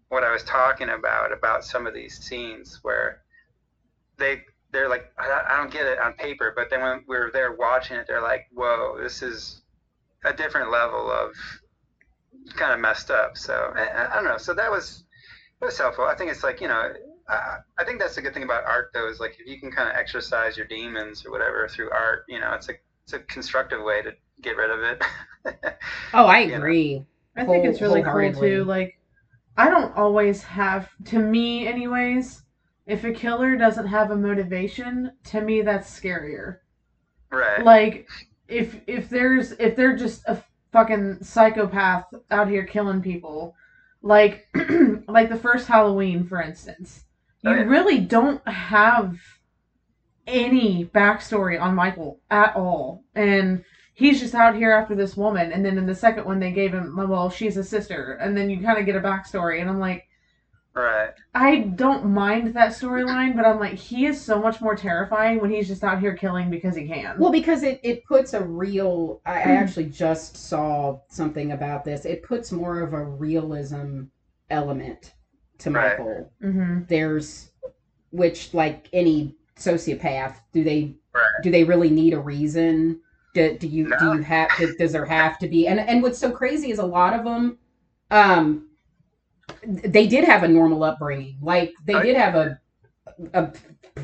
C: what I was talking about about some of these scenes where they they're like I, I don't get it on paper, but then when we were there watching it, they're like, whoa, this is a different level of kind of messed up. So I, I don't know. So that was it was helpful. I think it's like you know, I, I think that's the good thing about art though is like if you can kind of exercise your demons or whatever through art, you know, it's a it's a constructive way to get rid of it. *laughs*
B: Oh, I
C: you know.
B: agree.
A: I think
B: Whole-
A: it's really cool too. Like, I don't always have, to me, anyways. If a killer doesn't have a motivation, to me that's scarier.
C: right.
A: Like, if if there's if they're just a fucking psychopath out here killing people, like *clears throat* like the first Halloween, for instance, oh, you
C: Oh, yeah.
A: really don't have any backstory on Michael at all, and he's just out here after this woman. And then in the second one, they gave him well, she's a sister, and then you kind of get a backstory, and I'm like.
C: right.
A: I don't mind that storyline, but I'm like, he is so much more terrifying when he's just out here killing because he can.
B: Well, because it, it puts a real. I, I actually just saw something about this. It puts more of a realism element to
C: Right.
B: Michael.
A: mm-hmm.
B: There's, which like any sociopath, do they
C: Right.
B: do they really need a reason? Do, do you do you have do, does there have to be? And and what's so crazy is a lot of them, um, they did have a normal upbringing. Like they
C: Oh,
B: did have a a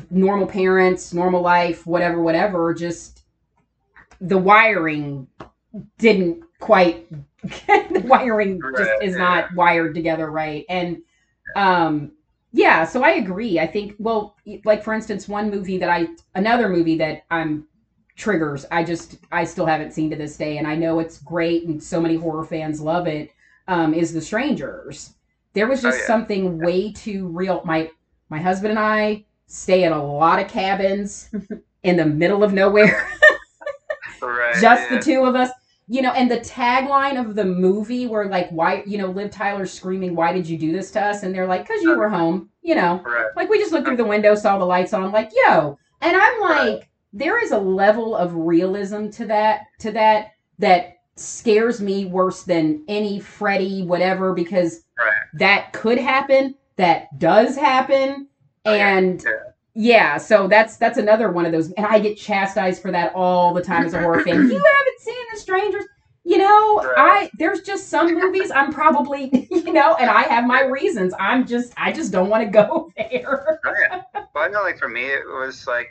B: normal parents, normal life, whatever, whatever. Just the wiring didn't quite. *laughs* the wiring just is
C: yeah.
B: not wired together right, and um, yeah. So I agree. I think well, like for instance, one movie that I another movie that I'm triggers. I just I still haven't seen to this day, and I know it's great, and so many horror fans love it. Um, is The Strangers? There was
C: Oh,
B: just
C: yeah.
B: something way too real. My my husband and I stay in a lot of cabins *laughs* in the middle of nowhere, *laughs*
C: Right.
B: just
C: yeah.
B: the two of us. You know, and the tagline of the movie where like, "Why?" You know, Liv Tyler screaming, "Why did you do this to us?" And they're like, "Cause you were home." You know,
C: Right.
B: like we just looked through the window, saw the lights on. I'm like, yo, and I'm like, there is a level of realism to that, to that, that scares me worse than any Freddy whatever because
C: Right.
B: that could happen, that does happen,
C: Oh,
B: and
C: Yeah.
B: Yeah, so that's that's another one of those, and I get chastised for that all the time as a horror fan. You haven't seen The Strangers. You know, I there's just some movies I'm probably, *laughs* you know, and I have my reasons. I'm just I just don't want to go *laughs* there.
C: Right. Well, I know, like for me, it was like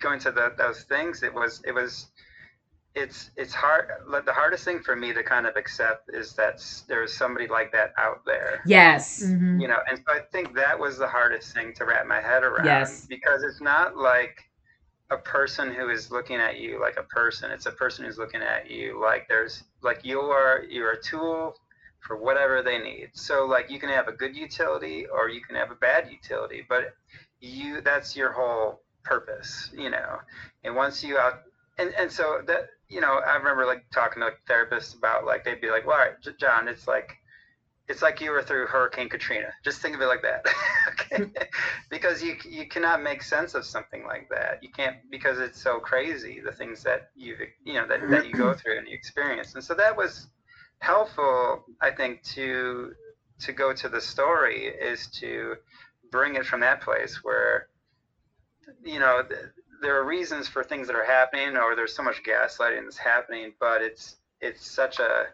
C: going to the, those things. It was, it was, it's, it's hard. The hardest thing for me to kind of accept is that there's somebody like that out there.
B: Yes.
A: Mm-hmm.
C: You know, and so I think that was the hardest thing to wrap my head around.
B: Yes.
C: Because it's not like a person who is looking at you like a person. It's a person who's looking at you like there's like you are you're a tool for whatever they need. So like you can have a good utility or you can have a bad utility, but you that's your whole purpose, you know. And once you out, and and so that you know, I remember like talking to therapists about like they'd be like, "Well, all right, John, it's like." It's like you were through Hurricane Katrina. Just think of it like that, *laughs* okay? Hmm. *laughs* because you you cannot make sense of something like that. You can't because it's so crazy the things that you you know that, that you go through and you experience. And so that was helpful, I think, to to go to the story is to bring it from that place where you know there are reasons for things that are happening or there's so much gaslighting that's happening but it's it's such a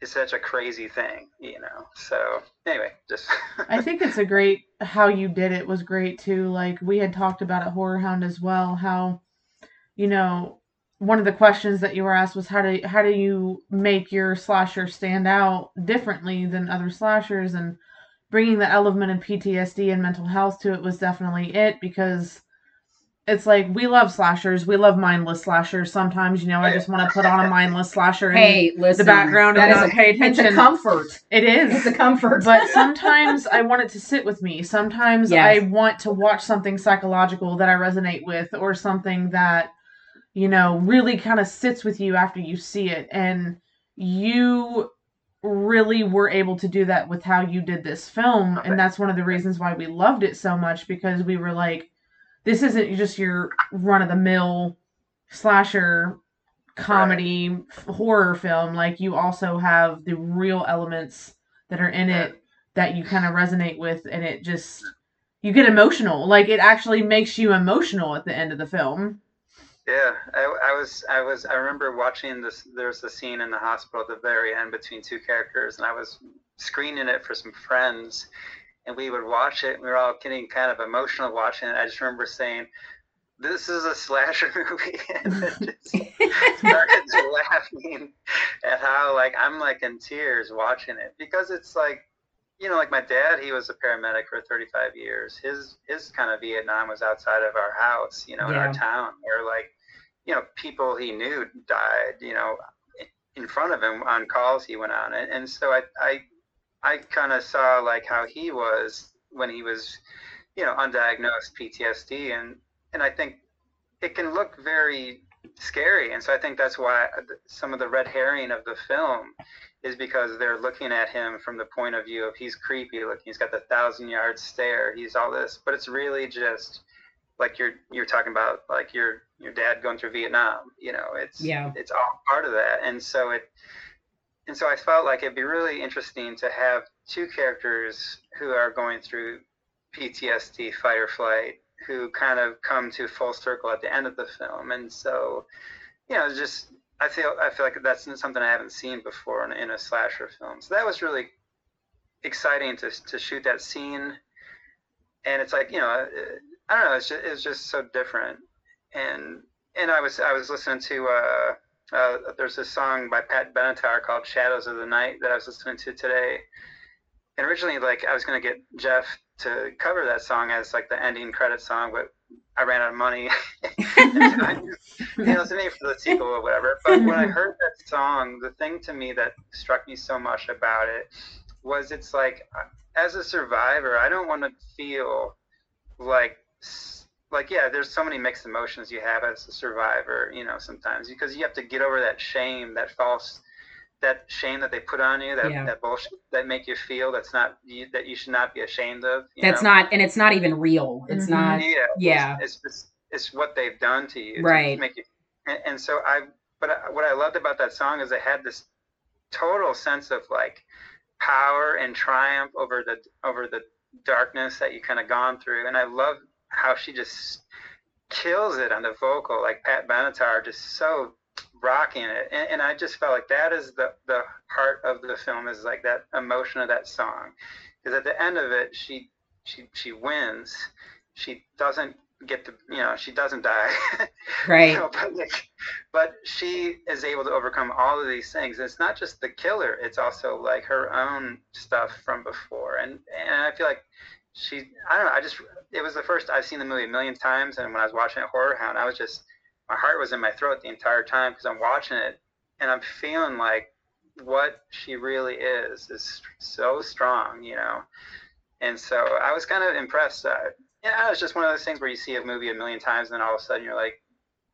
C: it's such a crazy thing you know? So anyway just *laughs*
A: i think it's a great how you did it was great too. Like we had talked about at Horrorhound as well how you know one of the questions that you were asked was how do how do you make your slasher stand out differently than other slashers? And bringing the element of PTSD and mental health to it was definitely it because it's like we love slashers, we love mindless slashers. Sometimes, you know, I just want to put on a *laughs* mindless slasher
B: hey,
A: in
B: listen,
A: the background and not pay attention.
B: It's a comfort.
A: It is.
B: It's a comfort.
A: but *laughs* sometimes I want it to sit with me. Sometimes
B: Yes.
A: I want to watch something psychological that I resonate with or something that you know really kind of sits with you after you see it and you really were able to do that with how you did this film and that's one of the reasons why we loved it so much because we were like this isn't just your run of the mill slasher comedy f- horror film. Like you also have the real elements that are in it that you kind of resonate with and it just you get emotional. Like it actually makes you emotional at the end of the film.
C: Yeah, I, I was, I was, I remember watching this. There's a scene in the hospital at the very end between two characters, and I was screening it for some friends, and we would watch it. And we were all getting kind of emotional watching it. I just remember saying, "This is a slasher *laughs* movie," *laughs* and just started *laughs* laughing at how like I'm like in tears watching it because it's like. You know, like my dad, he was a paramedic for 35 years. His his kind of Vietnam was outside of our house, you know, in our town, where like you know, people he knew died, you know, in front of him on calls he went on. And, and so I, I, I kind of saw like how he was when he was, you know, undiagnosed PTSD. And, and I think it can look very scary. And so I think that's why some of the red herring of the film is because they're looking at him from the point of view of he's creepy looking. He's got the thousand yard stare. He's all this, but it's really just like you're, you're talking about like your, your dad going through Vietnam, you know, it's,
B: Yeah.
C: it's all part of that. And so it, and so I felt like it'd be really interesting to have two characters who are going through PTSD, fight or flight, who kind of come to full circle at the end of the film. And so, you know, just I feel I feel like that's something I haven't seen before in, in a slasher film. So that was really exciting to to shoot that scene. And it's like you know, I don't know, it's just, it's just so different. And and I was I was listening to uh, uh, there's a song by Pat Benatar called "Shadows of the Night" that I was listening to today. And originally, like I was gonna get Jeff to cover that song as like the ending credit song, but I ran out of money. I *laughs* you know, it's maybe for the sequel or whatever. But when I heard that song, the thing to me that struck me so much about it was it's like, as a survivor, I don't want to feel like, like yeah, there's so many mixed emotions you have as a survivor, you know, sometimes because you have to get over that shame, that false, that shame that they put on you, that
B: Yeah.
C: that bullshit that make you feel that's not you, that you should not be ashamed of. you
B: That's
C: know?
B: not, and it's not even real. It's
A: Mhm.
B: not.
C: yeah
B: yeah.
C: it's, it's it's it's what they've done to you to
B: Right.
C: make you and, and so i but I, what i loved about that song is it had this total sense of like power and triumph over the over the darkness that you kind of gone through and i love how she just kills it on the vocal like pat benatar just so rocking it. And, and i just felt like that is the the heart of the film is like that emotion of that song. Because at the end of it she she she wins. She doesn't get to you know she doesn't die. *laughs*
B: Right.
C: You know, but, like, but she is able to overcome all of these things. It's not just the killer it's also like her own stuff from before. And and i feel like she i don't know i just it was the first i've seen the movie a million times and when i was watching it Horrorhound i was just my heart was in my throat the entire time because i'm watching it and i'm feeling like what she really is is so strong you know and so I was kind of impressed. Uh, Yeah, it's just one of those things where you see a movie a million times, and then all of a sudden you're like,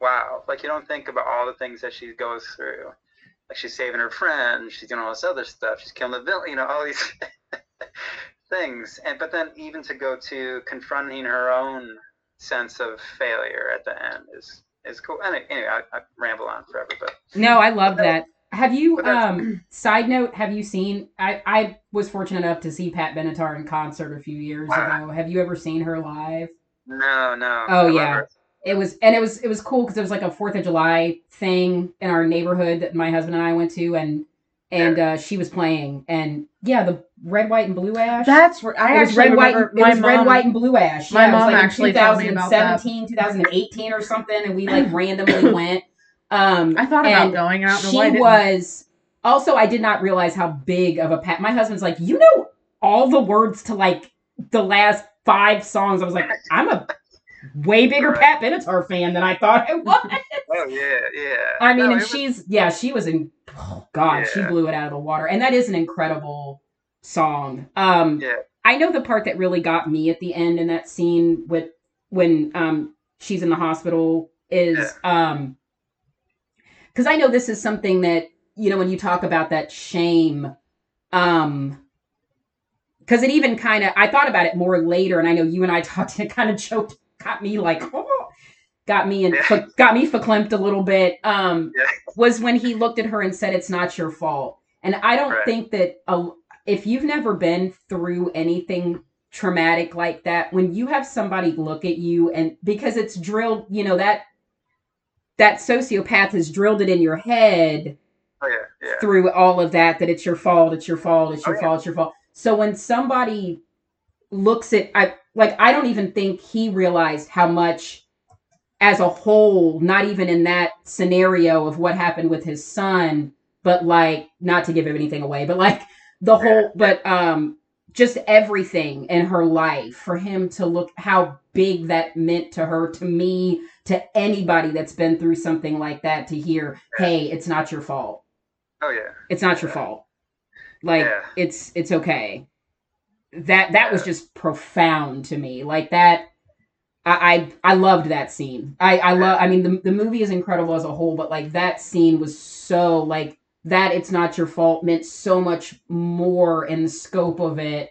C: wow. Like you don't think about all the things that she goes through. Like she's saving her friend, she's doing all this other stuff, she's killing the villain, you know, all these *laughs* things. And but then even to go to confronting her own sense of failure at the end is is cool. Anyway, anyway I, I ramble on forever, but
B: No, I love that. Have you um side note, have you seen I I was fortunate enough to see Pat Benatar in concert a few years
C: Wow.
B: ago. Have you ever seen her live?
C: no, no.
B: Oh,
C: I
B: yeah. It was and it was it was cool because it was like a 4th of July thing in our neighborhood that my husband and I went to and and uh she was playing and yeah, the red white and blue ash.
A: That's where I
B: it was
A: actually
B: red, white, it was
A: mom.
B: red, white, and blue ash.
A: my
B: Yeah,
A: mom
B: like
A: actually told me about that.
B: 2017, 2018 or something, and we like *coughs* randomly went. Um,
A: I thought about going. Know
B: she
A: why. I didn't.
B: was also. I did not realize how big of a pat. My husband's like, you know, all the words to like the last five songs. I was like, I'm a way bigger Pat Benatar fan than I thought I was. *laughs*
C: Oh yeah, yeah.
B: I mean,
C: No,
B: and
C: was-
B: she's yeah, she was in. Oh God, she blew it out of the water, and that is an incredible song. Um,
C: Yeah.
B: I know the part that really got me at the end in that scene with when um she's in the hospital is um because I know this is something that you know when you talk about that shame um because it even kind of I thought about it more later, and I know you and I *laughs* talked, and it kind of choked, got me like, *laughs* oh, got me and
C: Yeah.
B: got me verklempt a little bit. Um,
C: Yeah.
B: was when he looked at her and said, "It's not your fault." And I don't
C: Right.
B: think that a, if you've never been through anything traumatic like that, when you have somebody look at you and because it's drilled, you know that that sociopath has drilled it in your head
C: Oh yeah, yeah.
B: through all of that that it's your fault, it's your fault, it's your
C: Oh, yeah.
B: fault, it's your fault. So when somebody looks at I like I don't even think he realized how much as a whole, not even in that scenario of what happened with his son, but like not to give him anything away, but like the whole but um just everything in her life for him to look how big that meant to her, to me, to anybody that's been through something like that to hear, hey, it's not your fault.
C: Oh yeah.
B: it's not your fault. Like
C: Yeah.
B: it's it's okay that that was just profound to me. Like that i i, I loved that scene. I i love i mean the, the movie is incredible as a whole but like that scene was so like that it's not your fault meant so much more in the scope of it.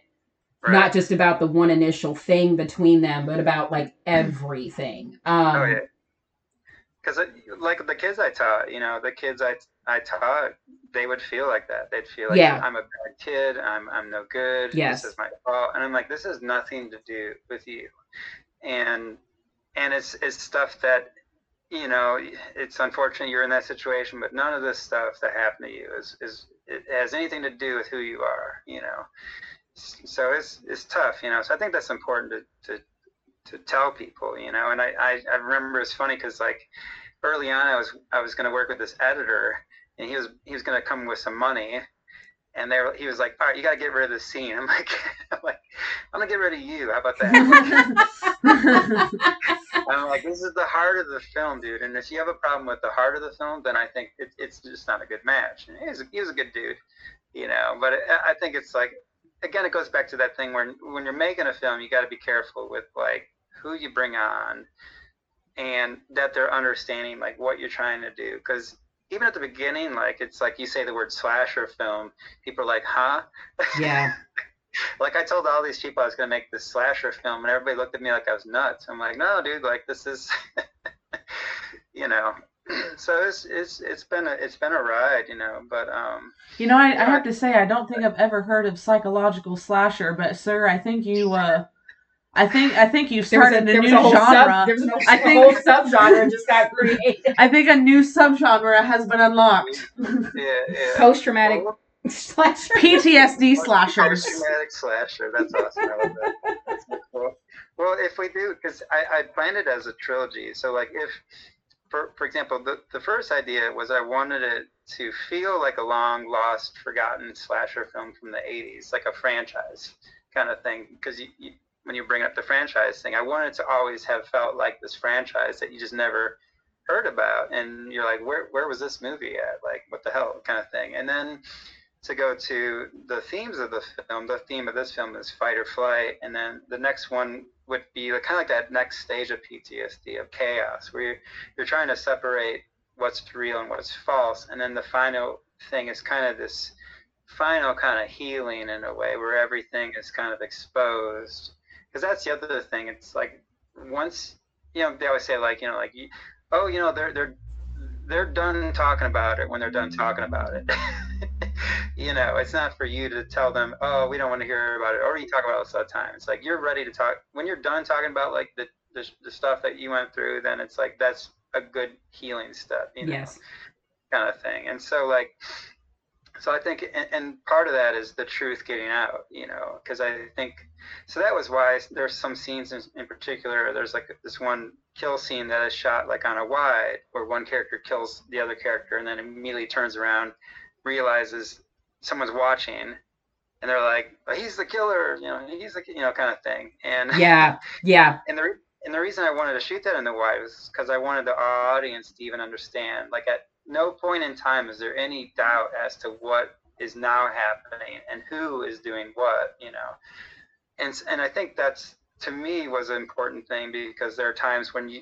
C: Right.
B: not just about the one initial thing between them but about like everything. Um
C: Oh yeah. Because like the kids I taught, you know, the kids I I taught, they would feel like that. They'd feel like
B: Yeah.
C: I'm a bad kid. I'm I'm no good.
B: Yes.
C: This is my fault. And I'm like, this has nothing to do with you. And and it's it's stuff that you know it's unfortunate you're in that situation, but none of this stuff that happened to you is is it has anything to do with who you are. You know. So it's it's tough, you know. So I think that's important to, to to tell people, you know. And I, I, I remember it's funny because like early on, I was I was going to work with this editor, and he was he was going to come with some money, and they were, he was like, all right, you got to get rid of this scene. *laughs* I'm like, I'm like, I'm gonna get rid of you. How about that? *laughs* I'm like, this is the heart of the film, dude. And if you have a problem with the heart of the film, then I think it, it's just not a good match. And he was, he was a good dude, you know. But I I think it's like, again, it goes back to that thing where when you're making a film, you got to be careful with like who you bring on, and that they're understanding like what you're trying to do. Because even at the beginning, like it's like you say the word slasher film, people are like, huh?
B: yeah *laughs*
C: like I told all these people I was gonna make this slasher film, and everybody looked at me like I was nuts. I'm like, no, dude, like this is, *laughs* you know. *clears throat* So it's it's it's been a it's been a ride, you know. But um,
A: You know, I, I have to say I don't think I've ever heard of psychological slasher, but sir, I think you uh I think I think you've
B: there was a,
A: started a,
B: there was
A: new
B: a
A: genre.
B: sub there was a,
A: I
B: a
A: think-
B: whole subgenre just got created
A: I think a new subgenre has been unlocked.
C: yeah, yeah.
B: post-traumatic
C: Well,
B: slasher
A: PTSD slashers.
C: Post-traumatic slasher. That's awesome. I love that. That's cool. Well, if we do, because I, I planned it as a trilogy. So, like, if, for, for example, the, the first idea was I wanted it to feel like a long lost, forgotten slasher film from the 80s, like a franchise kind of thing. Because you, you, when you bring up the franchise thing, I wanted to always have felt like this franchise that you just never heard about. And you're like, where, where was this movie at? Like, what the hell kind of thing. And then to go to the themes of the film, the theme of this film is fight or flight, and then the next one would be kind of like that next stage of PTSD of chaos, where you're, you're trying to separate what's real and what's false, and then the final thing is kind of this final kind of healing in a way where everything is kind of exposed. Because that's the other thing. It's like once you know they always say like you know like oh you know they're they're they're done talking about it when they're done talking about it. *laughs* you know, it's not for you to tell them, oh, we don't want to hear about it, or you talk about it all the time. It's like you're ready to talk when you're done talking about like the the, the stuff that you went through. Then it's like that's a good healing step. You know,
B: yes.
C: kind of thing. And so like so I think, and, and, part of that is the truth getting out, you know, because I think, so that was why there's some scenes in, in, particular. There's like this one kill scene that is shot like on a wide, where one character kills the other character, and then immediately turns around, realizes someone's watching, and they're like, oh, "He's the killer," you know, he's the, you know, kind of thing. And *laughs*
B: yeah, yeah.
C: And the and the reason I wanted to shoot that in the wide was because I wanted the audience to even understand, like at no point in time is there any doubt as to what is now happening and who is doing what, you know. And and I think that's to me was an important thing because there are times when you,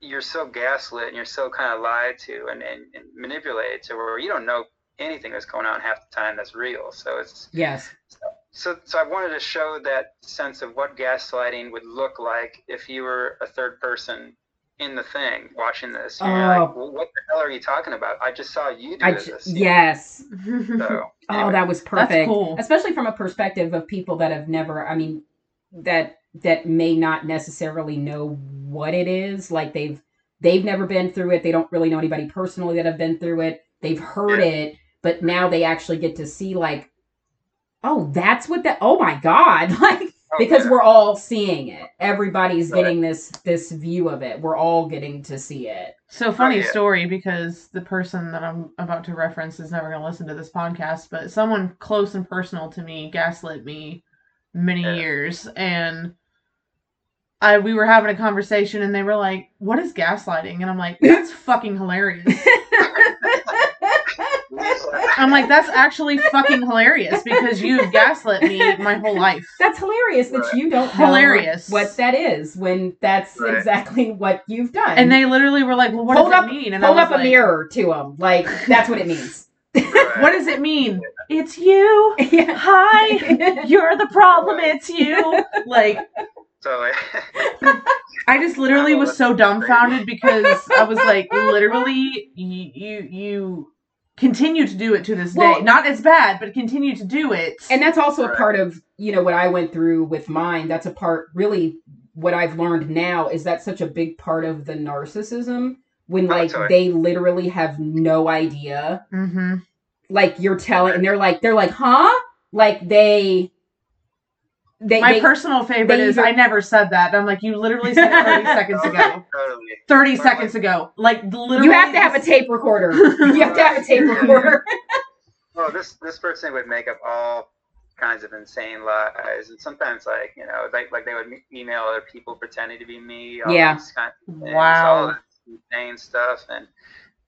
C: you are so gaslit and you're so kind of lied to and, and, and manipulated to where you don't know anything that's going on half the time that's real. So it's
B: yes.
C: So, so I wanted to show that sense of what gaslighting would look like if you were a third person in the thing watching this. And you're like, oh. well, what the hell are you talking about? I just saw you do I this.
B: yes. *laughs* So, oh, anyway. Oh, that was perfect. Cool. Especially from a perspective of people that have never, I mean, that that may not necessarily know what it is. Like they've they've never been through it. They don't really know anybody personally that have been through it. They've heard yeah. it, but now they actually get to see like, oh, that's what that. Oh my god! *laughs* Like because we're all seeing it. Everybody's right. getting this this view of it. We're all getting to see it.
A: So funny oh, yeah. story because the person that I'm about to reference is never going to listen to this podcast, but someone close and personal to me gaslit me many yeah. years and I we were having a conversation and they were like, "What is gaslighting?" And I'm like, "That's *laughs* fucking hilarious." I'm like, that's actually fucking hilarious because you've gaslit me my whole life.
B: That's hilarious that right. you don't hilarious what that is when that's right. exactly what you've done.
A: And they literally were like, "Well, what hold does up, it mean?" And
B: hold up like, a mirror to them, like that's what it means.
A: what does it mean? It's you. Yeah. *laughs* Hi, you're the problem. It's you. Like. So. I just literally was so dumbfounded because I was like, literally, you, you, you continue to do it to this well, day. Not as bad, but continue to do it.
B: And that's also a part of, you know, what I went through with mine. That's a part really what I've learned now is that such a big part of the narcissism when oh, like they literally have no idea.
A: Mm-hmm.
B: Like you're telling and they're like they're like, "Huh?" Like they
A: they, My they, personal favorite is I never said that. I'm like, you literally said 30 *laughs* seconds ago. 30 seconds ago. Like literally.
B: You have to have a tape recorder. you have to have a tape recorder. *laughs*
C: well, this this person would make up all kinds of insane lies, and sometimes like you know, like like they would email other people pretending to be me.
B: yeah.
C: Kind of
A: wow.
C: insane stuff, and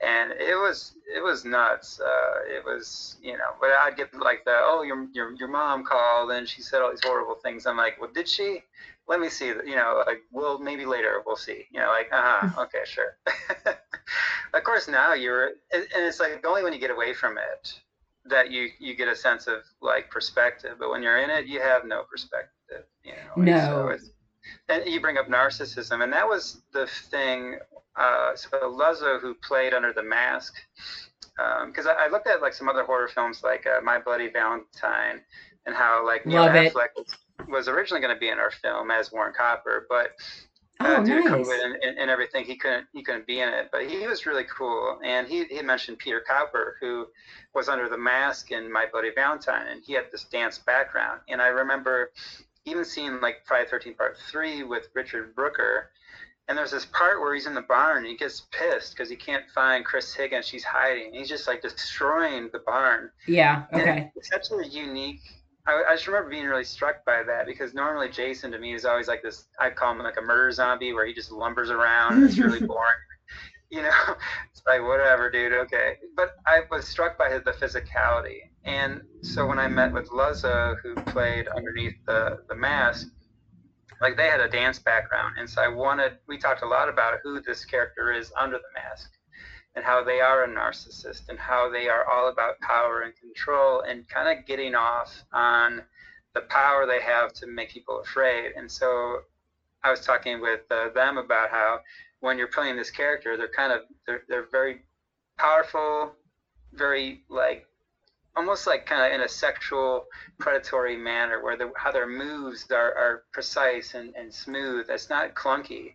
C: and it was it was nuts. Uh, it was you know, but I'd get like the oh your your your mom called and she said all these horrible things. I'm like, well, did she? Let me see. You know, like well maybe later we'll see. You know, like uh huh, okay, sure. *laughs* of course, now you're and it's like only when you get away from it that you you get a sense of like perspective. But when you're in it, you have no perspective. You know,
B: no.
C: So and you bring up narcissism, and that was the thing uh, so Luzzo, who played under the mask, because um, I, I, looked at like some other horror films like uh, My Bloody Valentine, and how like Neil Affleck was, was, originally going to be in our film as Warren Copper, but uh, oh, due nice. to COVID and, and, and, everything, he couldn't he couldn't be in it. But he was really cool, and he, he mentioned Peter Cowper, who was under the mask in My Bloody Valentine, and he had this dance background. And I remember even seeing like Friday Thirteenth Part Three with Richard Brooker and there's this part where he's in the barn and he gets pissed because he can't find Chris Higgins. She's hiding. He's just like destroying the barn.
B: Yeah. Okay.
C: And it's such a unique. I, I, just remember being really struck by that because normally Jason to me is always like this. I call him like a murder zombie where he just lumbers around. it's really *laughs* boring. You know, *laughs* it's like whatever, dude. Okay. But I was struck by the physicality, and so when I met with Luzzo, who played underneath the the mask like they had a dance background, and so I wanted. We talked a lot about who this character is under the mask, and how they are a narcissist, and how they are all about power and control, and kind of getting off on the power they have to make people afraid. And so I was talking with uh, them about how when you're playing this character, they're kind of they're they're very powerful, very like almost like kind of in a sexual predatory manner where the, how their moves are, are precise and, and smooth. It's not clunky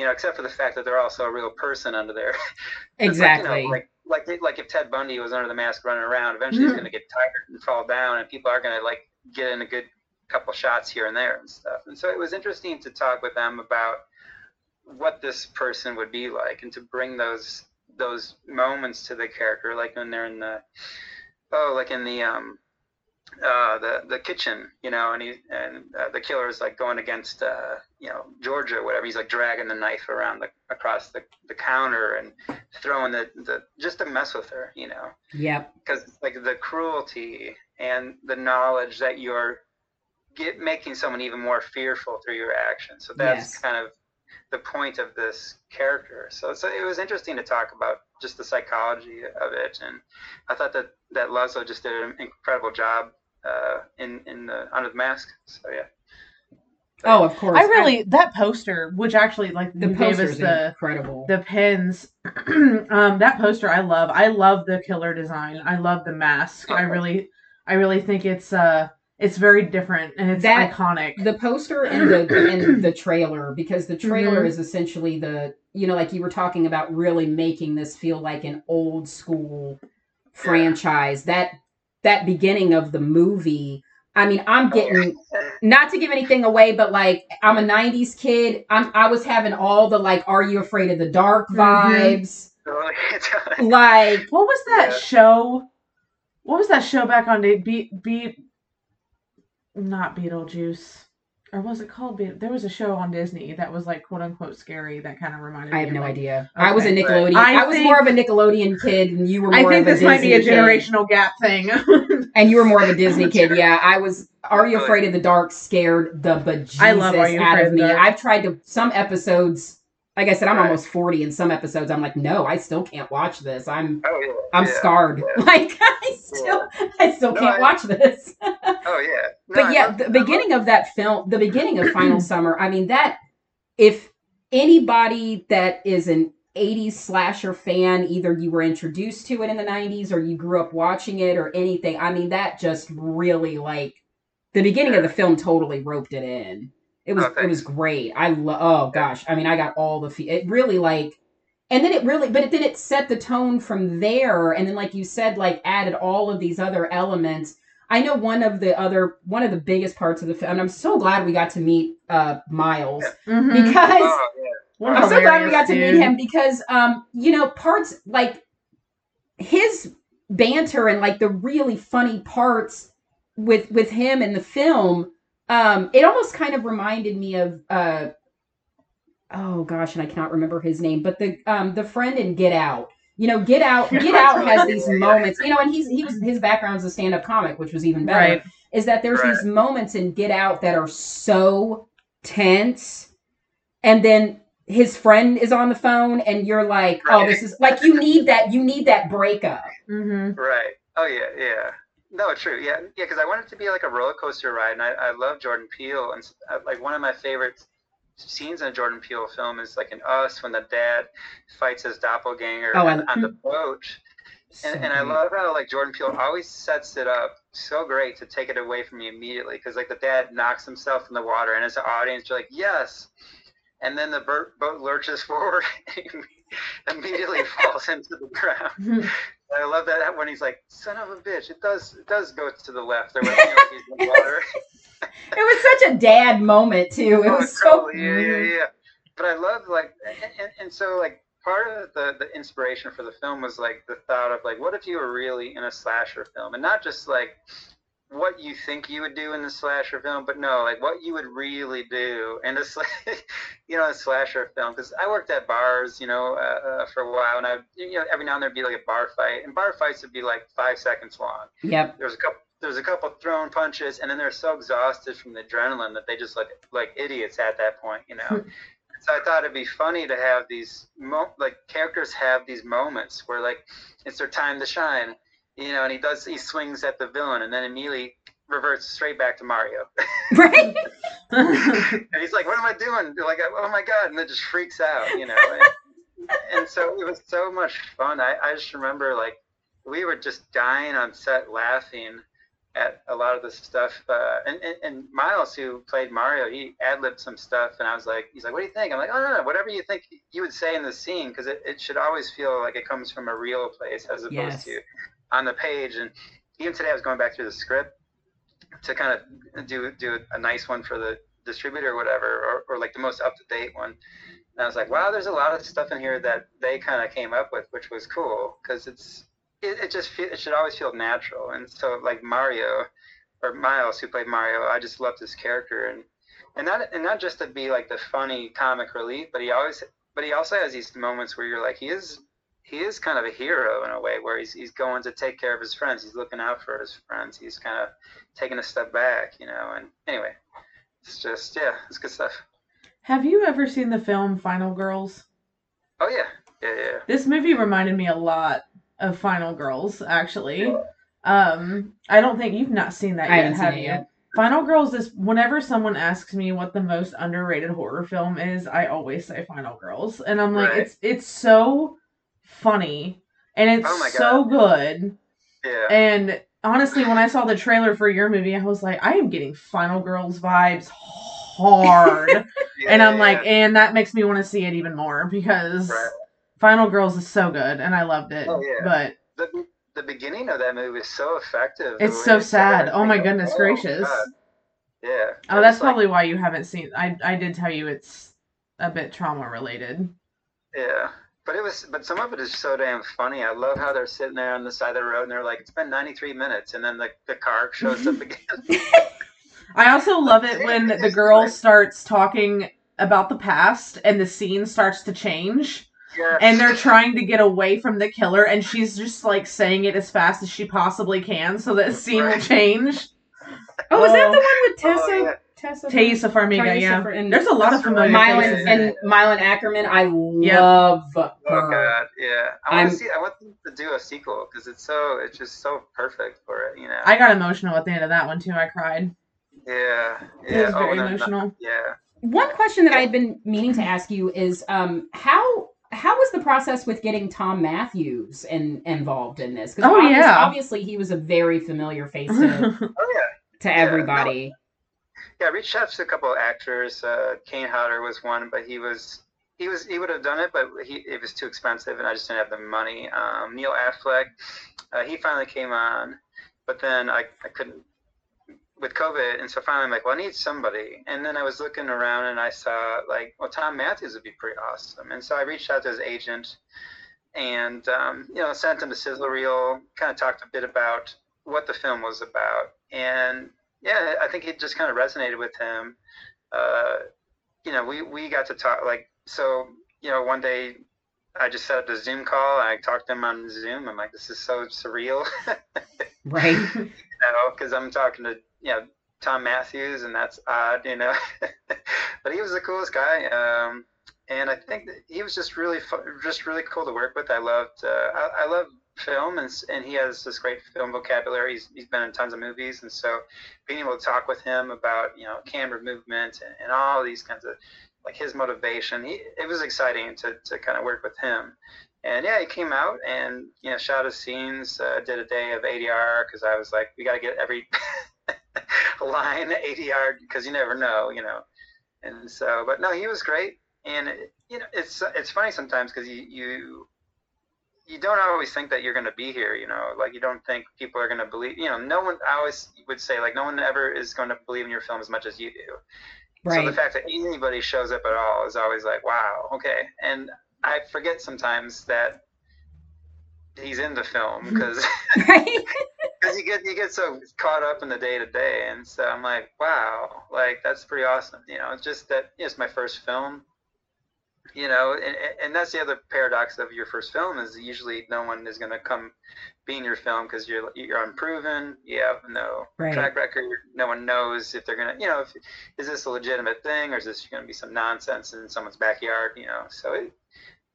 C: you know except for the fact that they're also a real person under there. *laughs*
B: Exactly
C: like, you know, like, like like if ted bundy was under the mask running around eventually mm-hmm. he's going to get tired and fall down and people are going to like get in a good couple shots here and there and stuff. And so it was interesting to talk with them about what this person would be like and to bring those those moments to the character like when they're in the oh, like in the um, uh, the the kitchen, you know, and he and uh, the killer is like going against uh, you know Georgia, or whatever. He's like dragging the knife around the across the, the counter and throwing the, the just to mess with her, you know.
B: Yep.
C: Because like the cruelty and the knowledge that you're get making someone even more fearful through your actions. So that's yes. kind of the point of this character. So, so it was interesting to talk about just the psychology of it, and I thought that that Laszlo just did an incredible job uh, in in the under the mask. So yeah.
B: But, oh, of course.
A: I really I, that poster, which actually like
B: the
A: gave
B: us the incredible
A: the pins. *clears throat* um, that poster I love. I love the killer design. I love the mask. Okay. I really, I really think it's uh it's very different and it's that, iconic.
B: The poster and the *clears throat* and the trailer because the trailer mm-hmm. is essentially the you know like you were talking about really making this feel like an old school franchise. That that beginning of the movie I mean, I'm getting not to give anything away, but like I'm a '90s kid. I'm I was having all the like, "Are you afraid of the dark?" Mm-hmm. vibes. Mm-hmm. *laughs* like,
A: what was that yeah. show? What was that show back on Beat Beat not Beetlejuice. Or was it called? Be- there was a show on Disney that was like quote unquote scary that kind of reminded me.
B: I
A: me.
B: have no
A: like,
B: idea. Okay. I was a Nickelodeon. I, I was more of a Nickelodeon kid, and you were. More often. I think
A: this
B: might be
A: a generational kid. gap thing. *laughs*
B: and you were more of a Disney kid. *laughs* Yeah, I was. Are you afraid of the dark? Scared the bejesus I love out of me. I've tried to some episodes like I said, I'm right. almost 40 in some episodes. I'm like, no, I still can't watch this. I'm oh, yeah. I'm yeah. scarred. Yeah. *laughs* Like I still I still no, can't I, watch this. *laughs*
C: oh yeah.
B: No, but yeah, the beginning of that film, the beginning of Final *clears throat* Summer, I mean that if anybody that is an 80s slasher fan, either you were introduced to it in the 90s or you grew up watching it or anything, I mean that just really like the beginning of the film totally roped it in. It was oh, it was great. I love. Oh gosh, I mean, I got all the. Fe- it really like, and then it really, but it, then it set the tone from there, and then like you said, like added all of these other elements. I know one of the other one of the biggest parts of the film, and I'm so glad we got to meet uh Miles mm-hmm. because oh, yeah. I'm so glad we got dude. to meet him because um you know parts like his banter and like the really funny parts with with him in the film um, it almost kind of reminded me of uh, oh gosh, and I cannot remember his name, but the um, the friend in Get Out. You know, Get Out. *laughs* Get Out has these moments. You know, and he's he was his background is a stand up comic, which was even better. Right. Is that there's right. these moments in Get Out that are so tense, and then his friend is on the phone, and you're like, oh, this is like you need that. You need that breakup.
C: Mm-hmm. Right. Oh yeah, yeah. No, true. Yeah, yeah. Because I want it to be like a roller coaster ride, and I, I love Jordan Peele, and uh, like one of my favorite scenes in a Jordan Peele film is like in Us when the dad fights his doppelganger oh, on, on, the boat. And, and I love how like Jordan Peele always sets it up so great to take it away from you immediately because like the dad knocks himself in the water and as an audience you're like yes, and then the boat lurches *laughs* forward *laughs* immediately falls into the ground. *laughs* I love that when he's like, "Son of a bitch!" It does it does go to the left. There was like water. *laughs*
B: it was such a dad moment too. It oh, was
C: so yeah, yeah, yeah. But I love like, and, and, and so like part of the the inspiration for the film was like the thought of like, what if you were really in a slasher film, and not just like what you think you would do in the slasher film, but no, like what you would really do in *laughs* a, you know, a slasher film. Because I worked at bars, you know, uh, uh, for a while, and I, you know, every now and then there'd be like a bar fight, and bar fights would be like five seconds long.
B: Yep.
C: There's a couple there's a couple thrown punches, and then they're so exhausted from the adrenaline that they just look like idiots at that point, you know. *laughs* so I thought it'd be funny to have these mo- like characters have these moments where like it's their time to shine, you know, and he does he swings at the villain and then immediately reverts straight back to Mario. *laughs*
B: right? *laughs*
C: and he's like, "What am I doing?" They're like, "Oh my god!" and then just freaks out, you know. And, *laughs* and so it was so much fun. I, I just remember like we were just dying on set laughing at a lot of the stuff. Uh, and, and, and Miles, who played Mario, he ad libbed some stuff, and I was like, he's like, "What do you think?" I'm like, "Oh no, no, whatever you think you would say in the scene, because it, it should always feel like it comes from a real place as opposed
B: Yes.
C: to on the page." And even today, I was going back through the script to kind of do do a nice one for the distributor or whatever, or, or like the most up to date one. And I was like, wow, there's a lot of stuff in here that they kind of came up with, which was cool because it's it, it just feel, it should always feel natural. And so like Mario or Miles, who played Mario, I just loved his character and and not and not just to be like the funny comic relief, but he always but he also has these moments where you're like he is he is kind of a hero in a way where he's he's going to take care of his friends. He's looking out for his friends. He's kind of taking a step back, you know. And anyway, it's just yeah, it's good stuff.
A: Have you ever seen the film Final Girls?
C: Oh yeah, yeah, yeah.
A: This movie reminded me a lot of Final Girls, actually. Um, I don't think you've not seen that
B: I
A: yet,
B: haven't seen
A: have
B: it
A: you?
B: yet.
A: Final Girls is whenever someone asks me what the most underrated horror film is, I always say Final Girls, and I'm like,
C: Right.
A: it's it's so funny and it's
C: Oh
A: so good.
C: Yeah.
A: And honestly, when I saw the trailer for your movie, I was like, I am getting Final Girls vibes hard, *laughs* *laughs* and I'm like, and that makes me want to see it even more because
C: Right.
A: Final Girls is so good, and I loved it.
C: Oh, yeah.
A: But
C: the, the beginning of that movie is so effective.
A: It's so sad. Oh my
C: oh,
A: goodness
C: oh,
A: gracious.
C: God. Yeah.
A: Oh, that's
C: like,
A: probably why you haven't seen. I I did tell you it's a bit trauma related.
C: Yeah. But it was, but some of it is so damn funny. I love how they're sitting there on the side of the road and they're like, "It's been 93 minutes," and then the, the car shows up again. *laughs*
A: I also love it when the girl starts talking about the past and the scene starts to change
C: yeah.
A: and they're trying to get away from the killer and she's just like saying it as fast as she possibly can so that the scene will change. *laughs*
B: Oh, is that
A: Oh.
B: the one with oh, Tessa?
C: Oh, yeah.
B: Tessa.
A: Taissa Farmiga,
B: Taissa
A: yeah.
B: Far- and
A: There's a lot of
C: That's right.
A: familiar
B: Malin
A: faces
B: and
A: it.
B: Malin Akerman. I
A: Yep.
B: love
C: Oh
B: her.
C: god, yeah. I
B: I'm-
C: want to see. I want them to do a sequel because it's so. It's just so perfect for it. You know.
A: I got emotional at the end of that one too. I cried.
C: yeah. Yeah.
A: It was
C: oh,
A: very
C: no, no,
A: emotional.
C: yeah.
B: One question that I had been meaning to ask you is um, how how was the process with getting Thom Mathews in, involved in this?
A: Oh,
B: obvious-
A: yeah.
B: obviously he was a very familiar face to, *laughs*
C: Oh yeah.
B: to everybody.
C: Yeah, I reached out to a couple of actors. Uh, Kane Hodder was one, but he was he was he would have done it, but he it was too expensive, and I just didn't have the money. Um, Neil Affleck, uh, he finally came on, but then I, I couldn't with COVID, and so finally I'm like, well, I need somebody. And then I was looking around, and I saw like, well, Thom Mathews would be pretty awesome, and so I reached out to his agent, and um, you know, sent him a sizzle reel, kind of talked a bit about what the film was about, and yeah, I think it just kind of resonated with him. Uh, you know, we, we got to talk like, so, you know, one day I just set up a Zoom call. and I talked to him on Zoom. I'm like, this is so surreal, *laughs*
B: Right.
C: you know, because I'm talking to, you know, Thom Mathews and that's odd, you know, *laughs* but he was the coolest guy. Um, and I think that he was just really, just really cool to work with. I loved, uh, I, I love film and, and he has this great film vocabulary. He's, he's been in tons of movies. And so being able to talk with him about, you know, camera movement and, and all these kinds of, like his motivation, he, it was exciting to, to kind of work with him. And yeah, he came out and, you know, shot his scenes, uh, did a day of ADR because I was like, we got to get every *laughs* line ADR because you never know, you know. And so, but no, he was great. And, it, you know, it's, it's funny sometimes because you, you, you don't always think that you're going to be here, you know, like you don't think people are going to believe, you know, no one, I always would say like no one ever is going to believe in your film as much as you do. Right. So the fact that anybody shows up at all is always like, wow, okay. And I forget sometimes that he's in the film mm-hmm. because *laughs* *laughs*
B: right.
C: you get you get so caught up in the day to day, and so I'm like, wow, like that's pretty awesome. You know, it's just that it's my first film, you know, and, and that's the other paradox of your first film is usually no one is going to come be in your film because you're you're unproven. You have no
B: Right.
C: track record. No one knows if they're gonna, you know, if, is this a legitimate thing or is this going to be some nonsense in someone's backyard? You know, so it,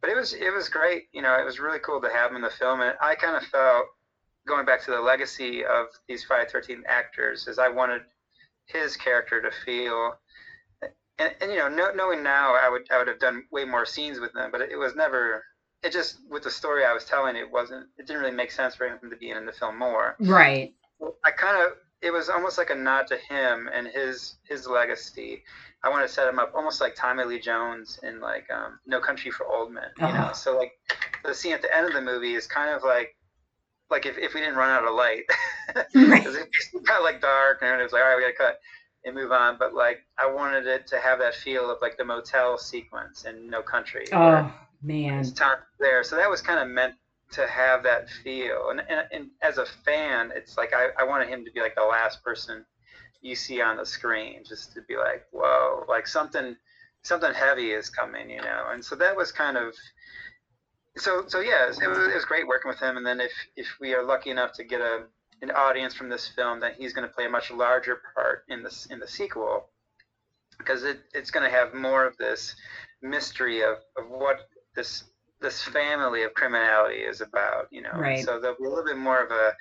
C: but it was it was great. You know, it was really cool to have him in the film, and I kind of felt going back to the legacy of these Friday Thirteenth actors is I wanted his character to feel. And, and you know, know, knowing now, I would I would have done way more scenes with them, but it, it was never. It just with the story I was telling, it wasn't. It didn't really make sense for him to be in the film more.
B: Right.
C: I kind of it was almost like a nod to him and his his legacy. I want to set him up almost like Tommy Lee Jones in like um, No Country for Old Men. You know,
B: Oh.
C: so like the scene at the end of the movie is kind of like like if, if we didn't run out of light, *laughs*
B: Right. *laughs*
C: it got like dark and it was like all right, we gotta cut and move on. But like I wanted it to have that feel of like the motel sequence in No Country.
B: Oh man.
C: it's time there. So that was kind of meant to have that feel. And, and, and as a fan, it's like I, I wanted him to be like the last person you see on the screen, just to be like, whoa, like something something heavy is coming, you know. And so that was kind of so so yeah, it was, it was great working with him. And then if if we are lucky enough to get a an audience from this film, that he's going to play a much larger part in this in the sequel because it, it's going to have more of this mystery of, of what this this family of criminality is about, you know.
B: Right.
C: So there'll be a little bit more of a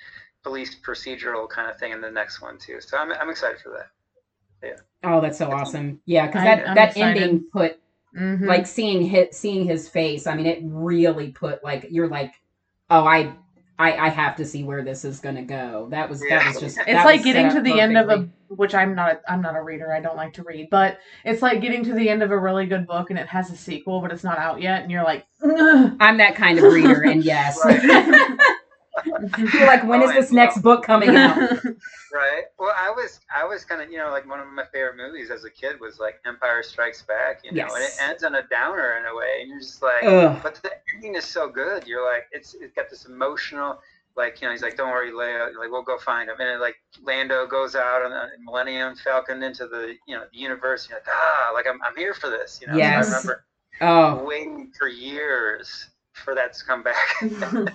C: police procedural kind of thing in the next one too. So I'm I'm excited for that.
B: Yeah oh, that's so awesome. Yeah, because that
A: I'm
B: that
A: excited.
B: ending put
A: Mhm.
B: like seeing his seeing his face. I mean, it really put like you're like, oh, I. I, I have to see where this is gonna go. That was that was just.
A: it's like getting to the end of a which i'm not i'm not a reader i don't like to read but it's like getting to the end of a really good book and it has a sequel but it's not out yet and you're like "Ugh."
B: I'm that kind of reader, and yes. *laughs* you're like, when is
C: Oh,
B: this
C: and-
B: next book coming out? *laughs*
C: Right. Well, I was I was kind of you know like one of my favorite movies as a kid was like Empire Strikes Back, you know, and it ends on a downer in a way, and you're just like,
B: Ugh.
C: but the ending is so good. You're like, it's it's got this emotional, like you know, he's like, don't worry, Leia, like we'll go find him, and then, like Lando goes out on the Millennium Falcon into the you know the universe. You're like, ah, like I'm I'm here for this, you know. So
B: Yes.
C: I remember
B: Oh,
C: waiting for years for that to come back. *laughs* *laughs*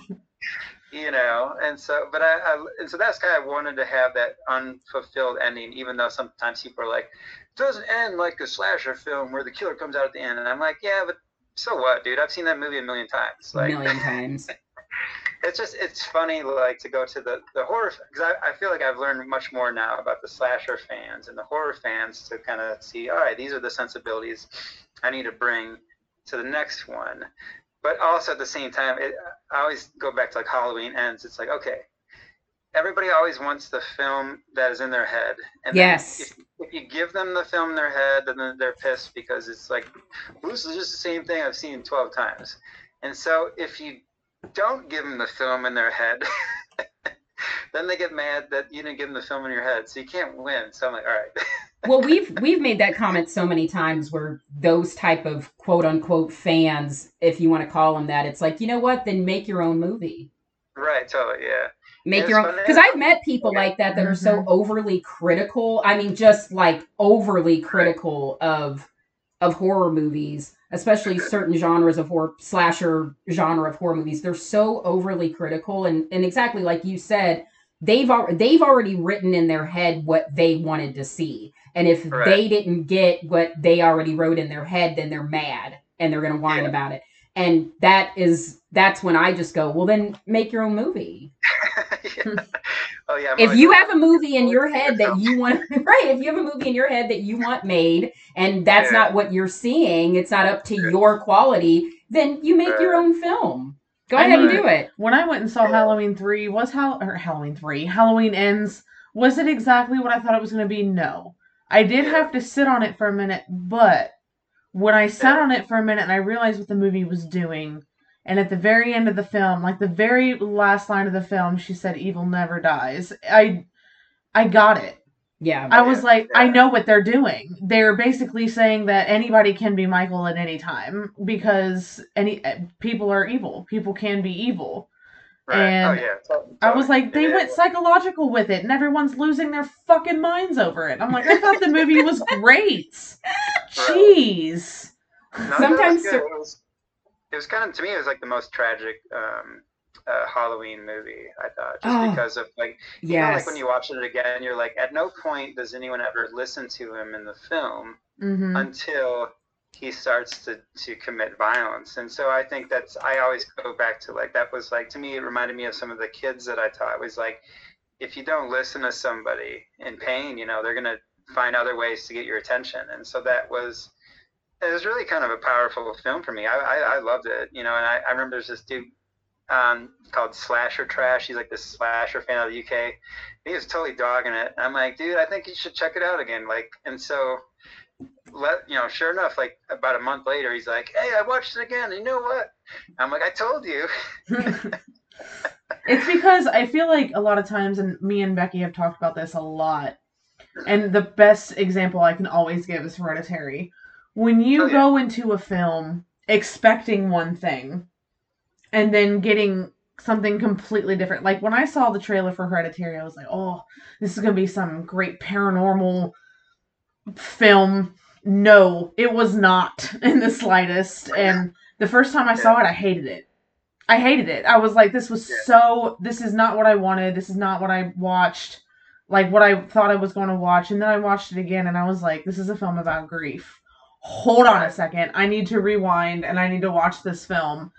C: you know and so but I, I and so that's kind of wanted to have that unfulfilled ending even though sometimes people are like it doesn't end like a slasher film where the killer comes out at the end. And i'm like yeah but so what dude? I've seen that movie a million times.
B: A million *laughs* times.
C: it's just it's funny like to go to the the horror because I, I feel like i've learned much more now about the slasher fans and the horror fans to kind of see all right these are the sensibilities i need to bring to the next one but also at the same time it, i always go back to like halloween ends it's like okay everybody always wants the film that is in their head and
B: Yes.
C: if, if you give them the film in their head then they're pissed because it's like this is just the same thing i've seen 12 times and so if you don't give them the film in their head, *laughs* then they get mad that you didn't give them the film in your head. So you can't win. So I'm like, all right. *laughs*
B: well we've we've made that comment so many times where those type of quote unquote fans if you want to call them that it's like you know what? Then make your own movie.
C: Right, totally, yeah.
B: make
C: It's
B: your own because i've met people like that that are so
A: Mhm.
B: overly critical i mean just like overly critical of of horror movies especially certain genres of horror slasher genre of horror movies they're so overly critical and and exactly like you said they've al- they've already written in their head what they wanted to see and if
C: Right.
B: they didn't get what they already wrote in their head then they're mad and they're going to whine
C: Yeah.
B: about it and that is that's when i just go well then make your own movie *laughs*
C: Yeah. Oh yeah. I'm
B: if
C: always-
B: you have a movie in your head that you want *laughs* right if you have a movie in your head that you want made and that's
C: Yeah.
B: not what you're seeing it's not up to your quality then you make your own film go
A: I
B: ahead and
C: mean-
B: do it
A: when i went and saw
C: Yeah.
A: halloween 3 was Hal- or halloween 3 halloween ends was it exactly what i thought it was going to be no i did have to sit on it for a minute but when i sat on it for a minute and i realized what the movie was doing and at the very end of the film like the very last line of the film she said evil never dies i i got it
B: yeah
A: I was like, I know what they're doing. They're basically saying that anybody can be Michael at any time because any eh, people are evil. People can be evil.
C: Right.
A: and
C: oh yeah. totally,
A: I was like, they
C: Yeah.
A: went psychological with it, and everyone's losing their fucking minds over it. I'm like, I thought the movie was *laughs* great. Jeez.
C: No,
B: Sometimes
C: was it was, it was kind of to me it was like the most tragic um, uh, Halloween movie I thought just
B: Oh,
C: because of like you know, like when you watch it again you're like at no point does anyone ever listen to him in the film
A: Mm-hmm.
C: until he starts to, to commit violence and so I think that's I always go back to like that was like to me it reminded me of some of the kids that I taught it was like if you don't listen to somebody in pain you know they're gonna find other ways to get your attention and so that was it was really kind of a powerful film for me. I, I, I loved it, you know, and I, I remember there's this dude um, called Slasher Trash. He's like this slasher fan of the UK. He was totally dogging it. I'm like, dude, I think you should check it out again. Like, and so, let you know, sure enough, like about a month later, he's like, hey, I watched it again. You know what? I'm like, I told you.
A: it's because I feel like a lot of times, and me and Becky have talked about this a lot. And the best example I can always give is Hereditary. When you
C: Oh, yeah.
A: go into a film expecting one thing and then getting something completely different. Like when I saw the trailer for Hereditary, I was like, oh, this is going to be some great paranormal film. No, it was not *laughs* in the slightest. And the first time I saw it, I hated it. I hated it. I was like, this was
C: Yeah.
A: so, this is not what I wanted. This is not what I watched, like what I thought I was going to watch. And then I watched it again and I was like, this is a film about grief. Hold on a second. I need to rewind and I need to watch this film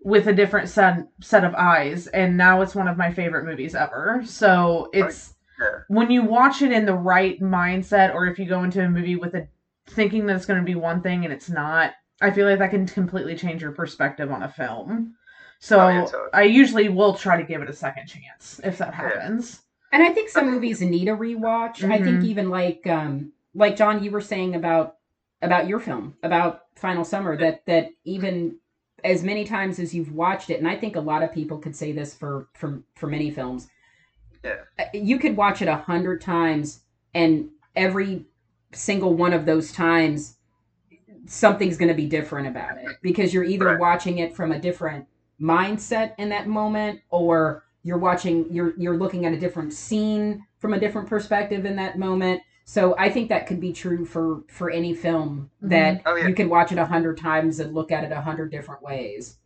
A: with a different set set of eyes and now it's one of my favorite movies ever. So it's
C: Yeah.
A: when you watch it in the right mindset or if you go into a movie with a thinking that it's going to be one thing and it's not, I feel like that can completely change your perspective on a film. So
C: Oh, yeah, totally.
A: I usually will try to give it a second chance if that
C: Yeah.
A: happens.
B: And I think some movies need a rewatch. I think
A: Mhm.
B: even like um like John, you were saying about about your film about Final Summer that that even as many times as you've watched it, and I think a lot of people could say this for for for many films.
C: Yeah.
B: uh, You could watch it a hundred times, and every single one of those times, something's going to be different about it because you're either
C: Right.
B: watching it from a different mindset in that moment, or you're watching you're you're looking at a different scene from a different perspective in that moment. So I think that could be true for for any film that
C: Oh, yeah.
B: you can watch it a hundred times and look at it a hundred different ways.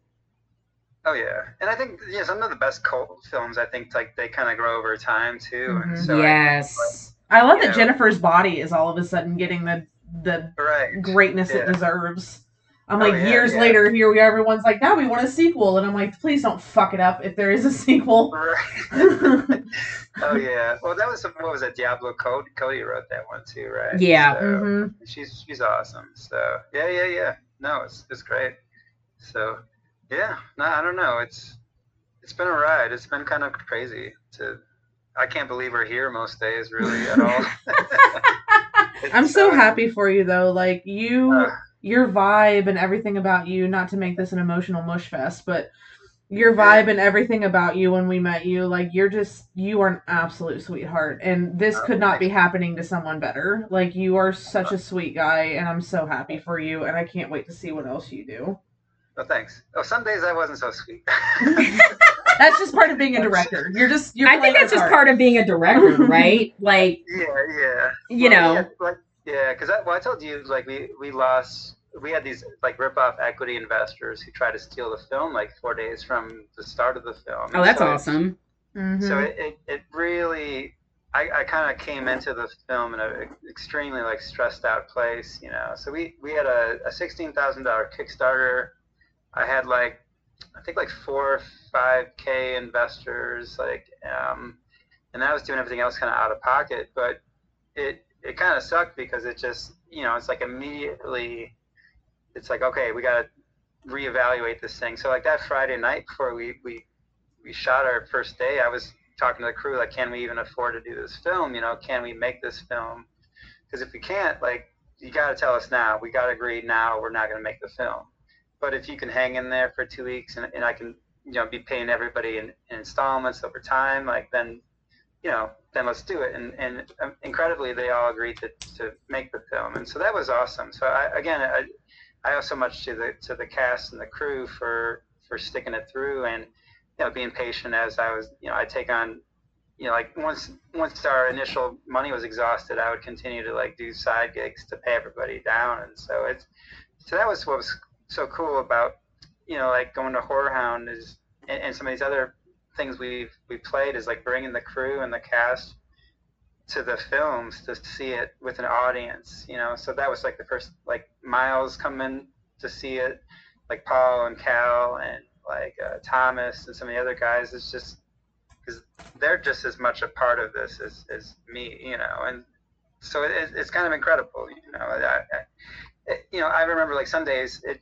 C: Oh yeah, and I think yeah, some of the best cult films I think like they kind of grow over time too, and
A: Mhm.
C: so I-
B: yes.
A: I love that
C: know.
A: Jennifer's body is all of a sudden getting the the
C: right.
A: greatness it deserves. I'm
C: Oh,
A: like
C: yeah,
A: years
C: yeah.
A: later, here we are. Everyone's like, "Now we want a sequel," and I'm like, "Please don't fuck it up if there is a sequel."
C: Right. *laughs* oh yeah. Well, that was what was that? Diablo Cody. Cody wrote that one too, right?
B: Yeah.
C: So,
A: hmm
C: She's she's awesome. So yeah, yeah, yeah. No, it's it's great. So yeah, no, I don't know. It's it's been a ride. It's been kind of crazy. To I can't believe we're here most days, really at all. *laughs* *laughs*
A: I'm so happy for you though. Like you,
C: uh,
A: your vibe and everything about you. Not to make this an emotional mush fest, but your vibe and everything about you when we met you, like you're just you are an absolute sweetheart, and this
C: Oh,
A: could not be happening to someone better. Like you are such a sweet guy, and I'm so happy for you, and I can't wait to see what else you do.
C: Well, thanks. Oh, some days I wasn't so sweet. *laughs*
A: That's just part of being a director. You're just you're.
B: I think
A: playing
B: that's just
A: part.
B: part of being a director, *laughs* right? Like,
C: yeah, yeah.
B: you
C: Well,
B: know,
C: yeah, like yeah, because I, well, I told you like we we lost. We had these like rip off equity investors who tried to steal the film like four days from the start of the film.
B: oh, that's
C: So it-
B: awesome.
A: Mhm.
C: So it, it, it really, I, I kind of came into the film in an extremely like stressed out place, you know. So we, we had a, a sixteen thousand dollar Kickstarter. I had like, I think like four or five k investors, like, um, and I was doing everything else kind of out of pocket. But it it kind of sucked because it just, you know, it's like immediately, it's like okay, we got to reevaluate this thing. So like that Friday night before we we we shot our first day, I was talking to the crew like, can we even afford to do this film? You know, can we make this film? Because if we can't, like, you got to tell us now. We got to agree now. We're not going to make the film. But if you can hang in there for two weeks and, and I can, you know, be paying everybody in, in installments over time, like then, you know, then let's do it. And and um, incredibly, they all agreed to, to make the film, and so that was awesome. So I, again, I, I owe so much to the to the cast and the crew for for sticking it through and you know being patient as I was you know I take on you know like once once our initial money was exhausted I would continue to like do side gigs to pay everybody down and so it's so that was what was so cool about you know like going to Horrorhound is and, and some of these other things we've we played is like bringing the crew and the cast to the films to see it with an audience you know? So that was like the first like miles coming to see it like paul and cal and like uh, thomas and some of the other guys it's just because they're just as much a part of this as, as me you know? And so it, it's kind of incredible you know? I, I, it, you know i remember like some days it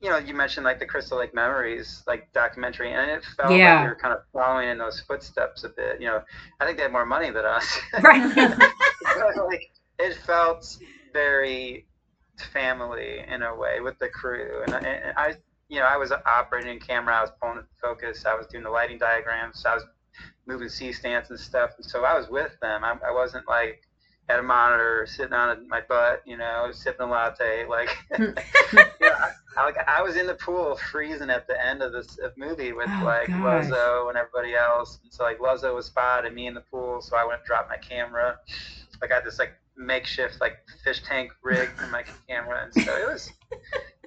C: you know, you mentioned like the Crystal Lake Memories, like documentary, and it felt
B: Yeah.
C: like you were kind of following in those footsteps a bit. You know, I think they had more money than us. *laughs*
B: Right. *laughs*
C: Like it felt very family in a way with the crew, and I, and I, you know, I was operating camera, I was pulling focus, I was doing the lighting diagrams, I was moving C stands and stuff, and so I was with them. I, I wasn't like at a monitor sitting on my butt, you know, sipping a latte, like. *laughs* I, like I was in the pool freezing at the end of this movie with
B: Oh,
C: like
B: gosh.
C: Luzzo and everybody else. And so like Luzzo was spotted me in the pool, so I went and dropped my camera. Like I had this like makeshift like fish tank rig for my *laughs* camera, and so it was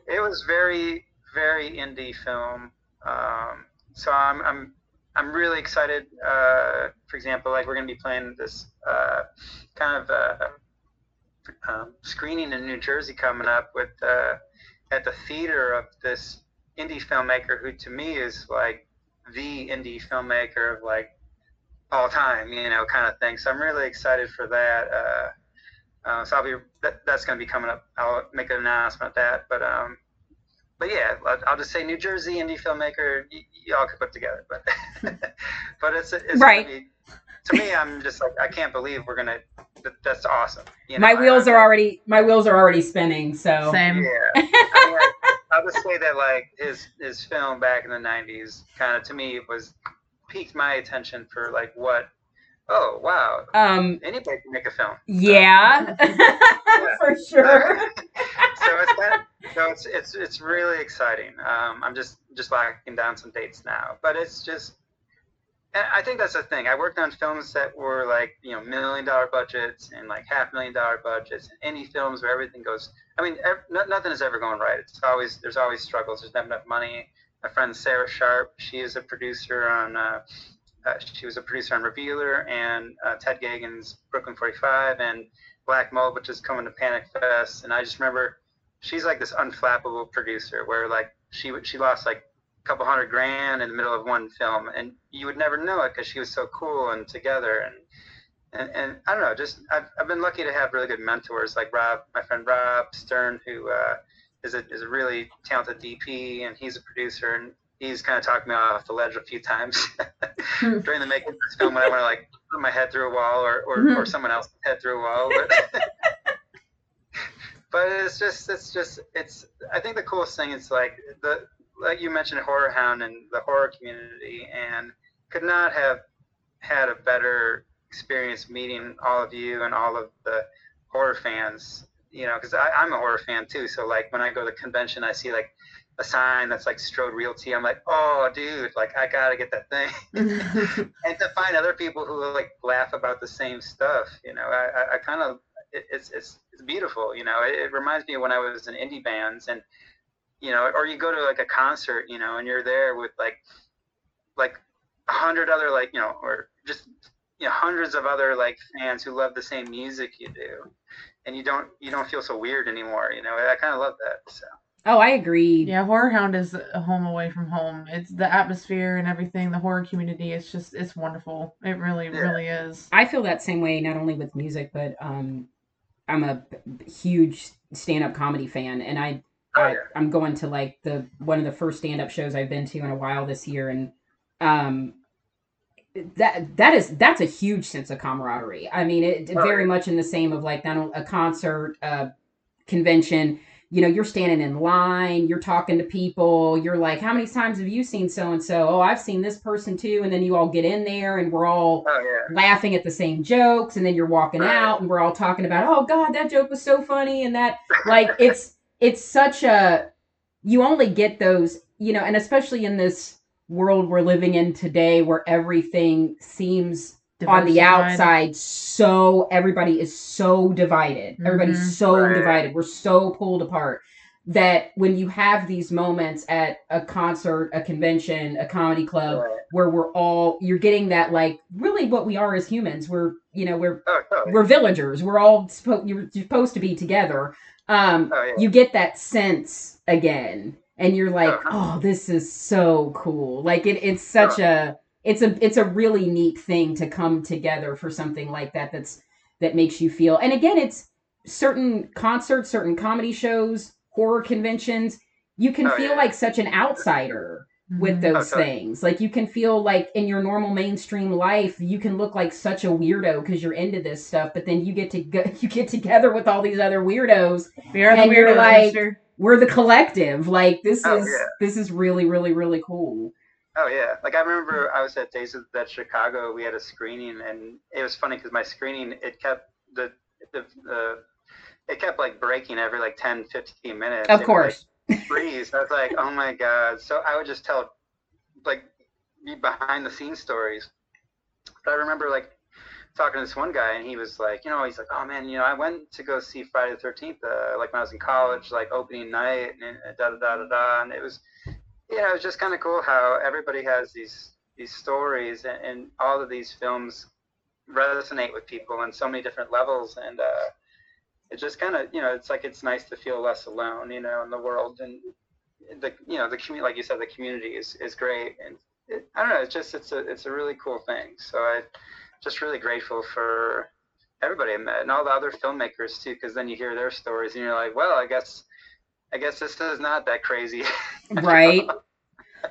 C: it was very very indie film. Um, so I'm I'm I'm really excited. Uh, for example, like we're gonna be playing this uh, kind of uh, um, screening in New Jersey coming up with uh, at the theater of this indie filmmaker who to me is like the indie filmmaker of like all time, you know, kind of thing. So I'm really excited for that. Uh, uh, so I'll be that, that's going to be coming up. I'll make an announcement of that. But um, but yeah, I'll, just say New Jersey indie filmmaker. Y- y'all could put together, but *laughs* but it's it's
B: Right.
C: Gonna be, to me, I'm just like I can't believe we're gonna. That, that's awesome. You
B: my
C: know, I-
B: wheels
C: I'm-
B: are already my wheels are already spinning. So
A: Same.
C: yeah. *laughs* I mean, I, I'll say that like his his film back in the '90s kind of to me was piqued my attention for like what. Oh wow!
B: um
C: Anybody can make a film.
B: yeah. *laughs* For sure. *laughs*
C: so it's that. So it's it's it's really exciting. Um, I'm just just locking down some dates now, but it's just. I think that's the thing. I worked on films that were like you know million dollar budgets and like half million dollar budgets and indie films where everything goes. I mean, ev- no, nothing is ever going right. It's always there's always struggles. There's never enough money. My friend Sarah Sharp, she is a producer on. Uh, uh, she was a producer on Revealer and uh, Ted Geoghegan's Brooklyn 45 and Black Mold, which is coming to Panic Fest. And I just remember she's like this unflappable producer where like she she lost like couple hundred grand in the middle of one film, and you would never know it because she was so cool and together and. And, and I don't know, just I've, I've been lucky to have really good mentors like Rob, my friend Rob Stern, who uh, is a is a really talented DP, and he's a producer, and he's kind of talked me off the ledge a few times *laughs* during the *laughs* making of this film when I want to like put my head through a wall or or, or someone else's head through a wall. But, *laughs* but it's just it's just it's I think the coolest thing is like the like you mentioned Horrorhound and the horror community and could not have had a better experience meeting all of you and all of the horror fans you know because i'm a horror fan too. So like when i go to the convention i see like a sign that's like strode realty. I'm like oh dude like i gotta get that thing. *laughs* *laughs* And to find other people who like laugh about the same stuff you know i i, I kind of it, it's it's it's beautiful you know. It, it reminds me of when i was in indie bands and you know or you go to like a concert you know and you're there with like like a hundred other like you know or just you know hundreds of other like fans who love the same music you do and you don't you don't feel so weird anymore you know i kind of love that so
B: Oh, I agree.
A: Yeah, Horrorhound is a home away from home. It's the atmosphere and everything, the horror community. It's just, it's wonderful. It really,
C: Yeah.
A: really is.
B: I feel that same way, not only with music, but um, I'm a huge stand-up comedy fan, and I,
C: oh
B: I
C: yeah
B: I'm going to like the one of the first stand-up shows I've been to in a while this year, and um, that that is that's a huge sense of camaraderie. I mean, it
C: Oh,
B: very
C: yeah.
B: much in the same of like not a concert, a convention. You know, you're standing in line, you're talking to people, you're like, how many times have you seen so and so? Oh, I've seen this person too, and then you all get in there, and we're all
C: oh yeah
B: laughing at the same jokes and then you're walking
C: Right.
B: out and we're all talking about oh god that joke was so funny and that like it's it's such a you only get those you know and especially in this world we're living in today where everything seems on the outside so everybody is so divided everybody's
A: Mhm.
B: so
C: Right.
B: divided we're so pulled apart that when you have these moments at a concert, a convention, a comedy club,
C: Right.
B: where we're all you're getting that like really what we are as humans. We're you know we're
C: Oh, totally.
B: we're villagers. We're all supposed you're supposed to be together. Um,
C: Oh, yeah.
B: you get that sense again, and you're like,
C: Uh-huh.
B: oh, this is so cool. Like it, it's such a it's a it's a really neat thing to come together for something like that. That's that makes you feel. And again, it's certain concerts, certain comedy shows, horror conventions. You can
C: Oh,
B: feel
C: yeah.
B: like such an outsider with
A: Mhm.
B: those
C: Okay.
B: things. Like you can feel like in your normal mainstream life, you can look like such a weirdo because you're into this stuff, but then you get to go, *laughs* you get together with all these other weirdos.
A: We are the
B: and you're like-
A: mister.
B: We're the collective. Like this
C: Oh,
B: is
C: yeah.
B: this is really really really cool.
C: Oh yeah, like I remember I was at Days of the Dead Chicago. We had a screening, and it was funny because my screening it kept the the, the it kept like breaking every like 10, 15 minutes.
B: Of course.
C: Freeze. I was like, oh my god. So I would just tell like be behind the scenes stories. But I remember like talking to this one guy, and he was like, you know, he's like, oh man, you know, I went to go see Friday the Thirteenth, uh, like when I was in college, like opening night, and da da da da da, and it was you know, it was just kind of cool how everybody has these these stories, and, and all of these films resonate with people on so many different levels, and uh, it just kind of, you know, it's like it's nice to feel less alone, you know, in the world, and the, you know, the community, like you said, the community is is great, and it, I don't know, it's just it's a it's a really cool thing. So I just really grateful for everybody I met and all the other filmmakers too, because then you hear their stories, and you're like, well, I guess. I guess this is not that crazy. *laughs*
B: Right.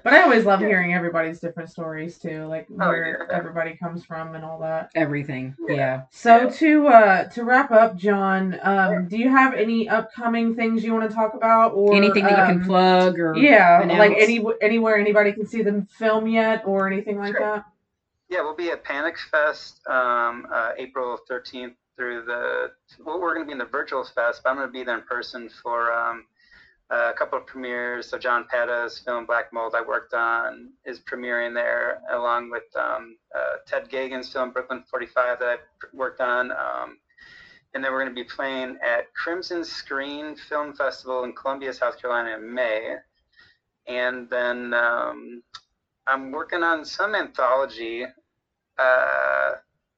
A: But I always love
C: Yeah.
A: hearing everybody's different stories too, like
C: Oh,
A: where
C: yeah.
A: everybody comes from and all that.
B: Everything.
C: Yeah.
B: Yeah.
A: So
C: Yeah.
A: to uh to wrap up, John, um, do you have any upcoming things you want to talk about, or
B: Anything that you can
A: um,
B: plug or
A: Yeah,
B: announce?
A: like any anywhere anybody can see the film yet, or anything like
C: Sure.
A: that.
C: Yeah, we'll be at Panic Fest um, uh, April 13th through the. Well, we're going to be in the virtual fest, but I'm going to be there in person for um, a couple of premieres. So John Pata's film Black Mold I worked on is premiering there, along with um, uh, Ted Geoghegan's film Brooklyn 45 that I worked on. Um, and then we're going to be playing at Crimson Screen Film Festival in Columbia, South Carolina in May. And then um, I'm working on some anthology. Uh,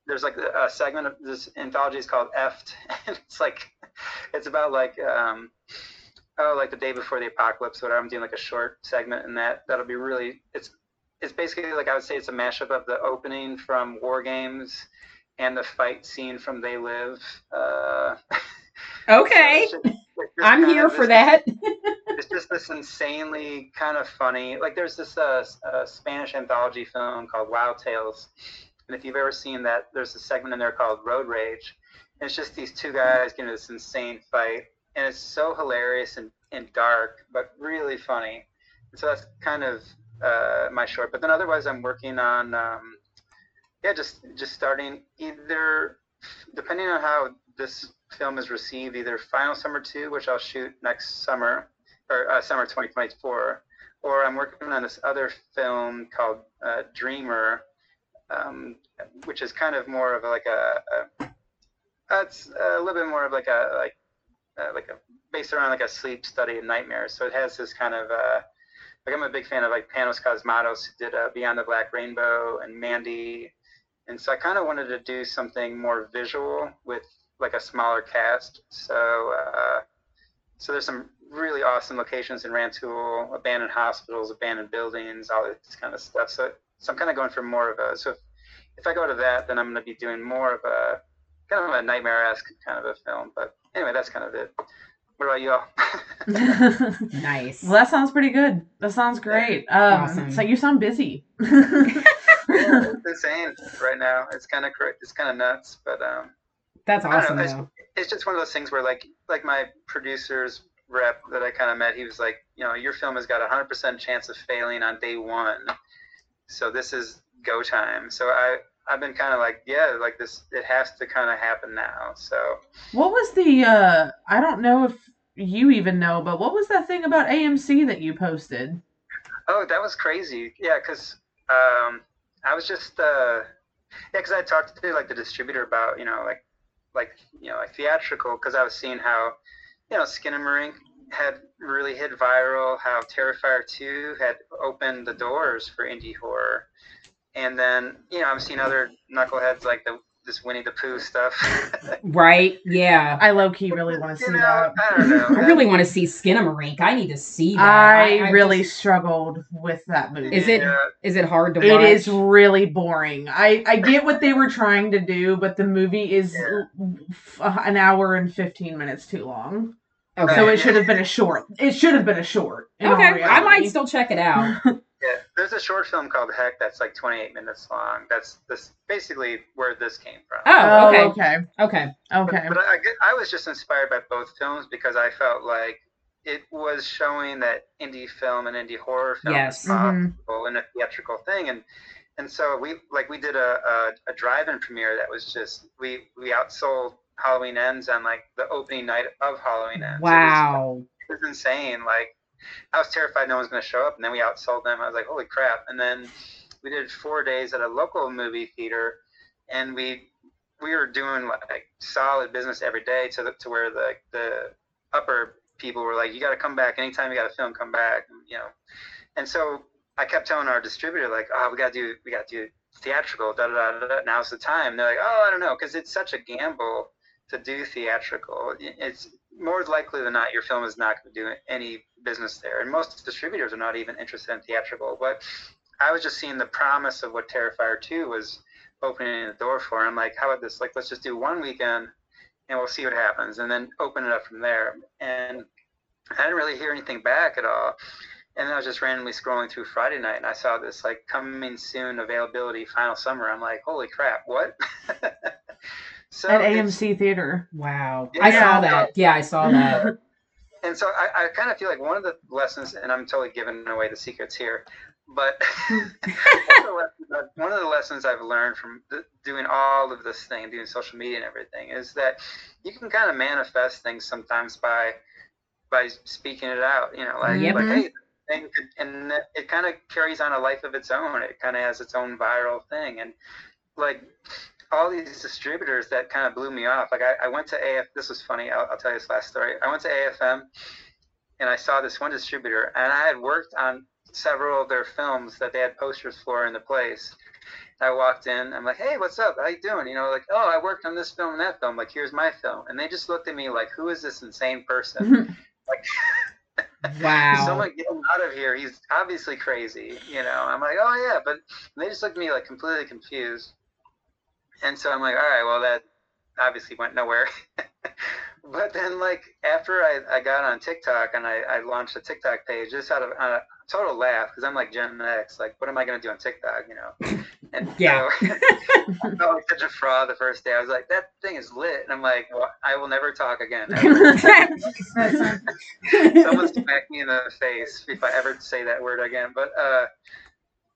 C: there's like a, segment of this anthology is called Eft, *laughs* and it's like it's about like oh like the day before the apocalypse. Whatever. I'm doing like a short segment in that. That'll be really it's it's basically like I would say it's a mashup of the opening from War Games and the fight scene from They Live. Uh, *laughs*
B: Okay.
C: so just
B: I'm here for
C: this-
B: that. *laughs*
C: it's just this insanely kind of funny. Like there's this uh, uh, Spanish anthology film called Wild Tales, and if you've ever seen that, there's a segment in there called Road Rage. And it's just these two guys getting this insane fight, and it's so hilarious and, and dark, but really funny. And so that's kind of uh, my short. But then otherwise, I'm working on um, yeah, just just starting either depending on how this film is received, either Final Summer 2, which I'll shoot next summer, or uh, summer 2024, or I'm working on this other film called uh, Dreamer, um, which is kind of more of like a, a uh, it's a little bit more of like a like uh, like a based around like a sleep study and nightmares. So it has this kind of uh, like I'm a big fan of like Panos Cosmatos who did uh, Beyond the Black Rainbow and Mandy, and so I kind of wanted to do something more visual with like a smaller cast. So uh, so there's some really awesome locations in Rantoul, abandoned hospitals, abandoned buildings, all this kind of stuff. So so I'm kind of going for more of a so if, if I go to that, then I'm going to be doing more of a kind of a nightmare-esque kind of a film. But anyway, that's kind of it. What about you all? *laughs*
B: Nice.
A: Well, that sounds pretty good. That sounds great. Um,
B: Awesome.
A: So you sound busy.
C: Yeah, it's insane right now. It's kind of cra- it's kind of nuts, but um,
B: That's awesome
C: know, it's- it's just one of those things where like like my producer's rep that I kind of met, he was like, you know, your film has got a hundred percent chance of failing on day one, so this is go time. So I I've been kind of like, yeah, like this, it has to kind of happen now. So
A: what was the? uh I don't know if you even know, but what was that thing about AMC that you posted?
C: Oh, that was crazy. Yeah, because um, I was just uh, yeah, because I talked to like the distributor about you know like like you know like theatrical because I was seeing how you know Skinamarink had really hit viral, how Terrifier 2 had opened the doors for indie horror. And then, you know, I'm seeing other knuckleheads like the this Winnie the Pooh stuff. *laughs*
B: right? Yeah.
A: I low key really want to see
C: you know,
A: that.
C: I don't know.
B: I really want to see Skinamarink. I need to see that.
A: I,
B: I
A: really
B: just-
A: struggled with that movie.
B: Is it-
C: Yeah.
B: is it hard to watch?
A: It is really boring. I I get what they were trying to do, but the movie is
C: Yeah.
A: an hour and fifteen minutes too long.
B: Okay.
A: So it should have been a short. It should have been a short.
B: okay. I might still check it out. *laughs*
C: Yeah, there's a short film called Heck that's like 28 minutes long. That's this basically where this came from.
B: Oh,
A: Oh,
B: okay.
A: okay.
B: Okay.
A: Okay.
C: But, but I, I was just inspired by both films because I felt like it was showing that indie film and indie horror film
B: Yes.
C: is mm-hmm. possible in a theatrical thing, and and so we like we did a, a, a drive-in premiere that was just we we outsold Halloween Ends and like the opening night of Halloween Ends. It was-
B: Wow.
C: it was insane. Like I was terrified no one's going to show up, and then we outsold them. I was like, holy crap! And then we did four days at a local movie theater, and we we were doing like solid business every day to the, to where the the upper people were like, you got to come back anytime you got a film, come back, you know. And so I kept telling our distributor like, oh, we got to do we got to do theatrical. Da, da da da. Now's the time. they're like, oh, I don't know, because it's such a gamble to do theatrical. It's more likely than not your film is not going to do any business there, and most distributors are not even interested in theatrical. But I was just seeing the promise of what Terrifier 2 was opening the door for. I'm like, how about this? Like, let's just do one weekend and we'll see what happens, and then open it up from there. And I didn't really hear anything back at all. And then I was just randomly scrolling through Friday night, and I saw this like coming soon availability final summer. I'm like, holy crap, what? *laughs* so
A: At AMC Theater.
B: Wow.
C: Yeah.
B: I saw that. Yeah, I saw that. *laughs*
C: and so I, I kind of feel like one of the lessons, and I'm totally giving away the secrets here, but *laughs* one, of the lessons, I've- one of the lessons I've learned from th- doing all of this thing, doing social media and everything, is that you can kind of manifest things sometimes by by speaking it out. You know, like
B: Yep.
C: like mm-hmm. hey, thing could, and it kind of carries on a life of its own. It kind of has its own viral thing, and like all these distributors that kind of blew me off. Like I, I went to AF. This was funny. I'll, I'll tell you this last story. I went to AFM, and I saw this one distributor, and I had worked on several of their films that they had posters for in the place. I walked in. I'm like, "Hey, what's up? How you doing?" You know, like, "Oh, I worked on this film and that film. Like, here's my film." And they just looked at me like, "Who is this insane person?" *laughs* like, *laughs*
B: Wow.
C: someone get him out of here. He's obviously crazy. You know. I'm like, "Oh yeah," but they just looked at me like completely confused. And so I'm like, "All right, well that obviously went nowhere." *laughs* but then like after I, I got on TikTok and I, I launched a TikTok page just out of on a total laugh because I'm like Gen X, like what am I gonna do on TikTok, you know? And *laughs*
B: Yeah.
C: so *laughs* I felt like such a fraud the first day. I was like, that thing is lit, and I'm like, well, I will never talk again. Someone smack me in the face if I ever say that word again. But uh,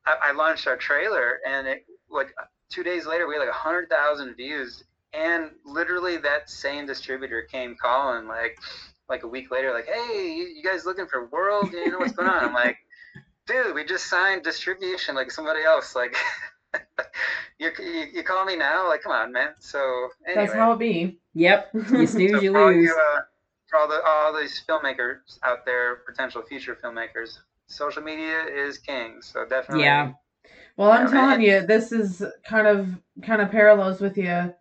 C: I, I launched our trailer, and it like two days later we had like a hundred thousand views, and literally that same distributor came calling like like a week later, like, hey, you, you guys looking for World? You know what's going on? I'm like, dude, we just signed distribution like somebody else. Like, *laughs* you, you you call me now? Like, come on, man. So anyway.
A: That's how it be.
B: Yep. *laughs* You snooze,
C: So
B: you lose.
C: you, uh, for all the all these filmmakers out there, potential future filmmakers, social media is king. So definitely.
B: Yeah.
A: Well, I'm telling
C: and-
A: you, this is kind of kind of parallels with you.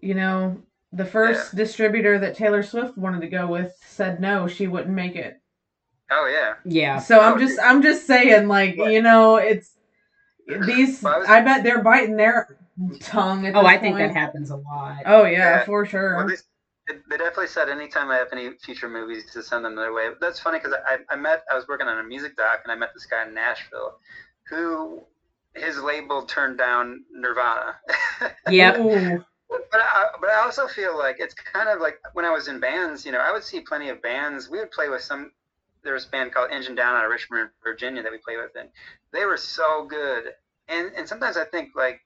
A: You know, the first distributor that Taylor Swift wanted to go with said no, she wouldn't make it.
C: Oh yeah.
B: Yeah.
A: So I'm
C: Oh,
A: just
C: dude.
A: I'm just saying, like
C: What?
A: you know, it's these.
C: Well, I was-
A: I bet they're biting their tongue. At
B: Oh,
A: this
B: I think that happens a lot.
A: Oh yeah,
C: Yeah.
A: for sure.
C: Well, they, they definitely said anytime I have any future movies to send them their way. That's funny because I, I met I was working on a music doc and I met this guy in Nashville, who his label turned down Nirvana. *laughs*
B: Yep.
A: Ooh.
C: But I, but I also feel like it's kind of like when I was in bands, you know, I would see plenty of bands. We would play with some. There was a band called Engine Down out of Richmond, Virginia, that we played with, and they were so good. And and sometimes I think like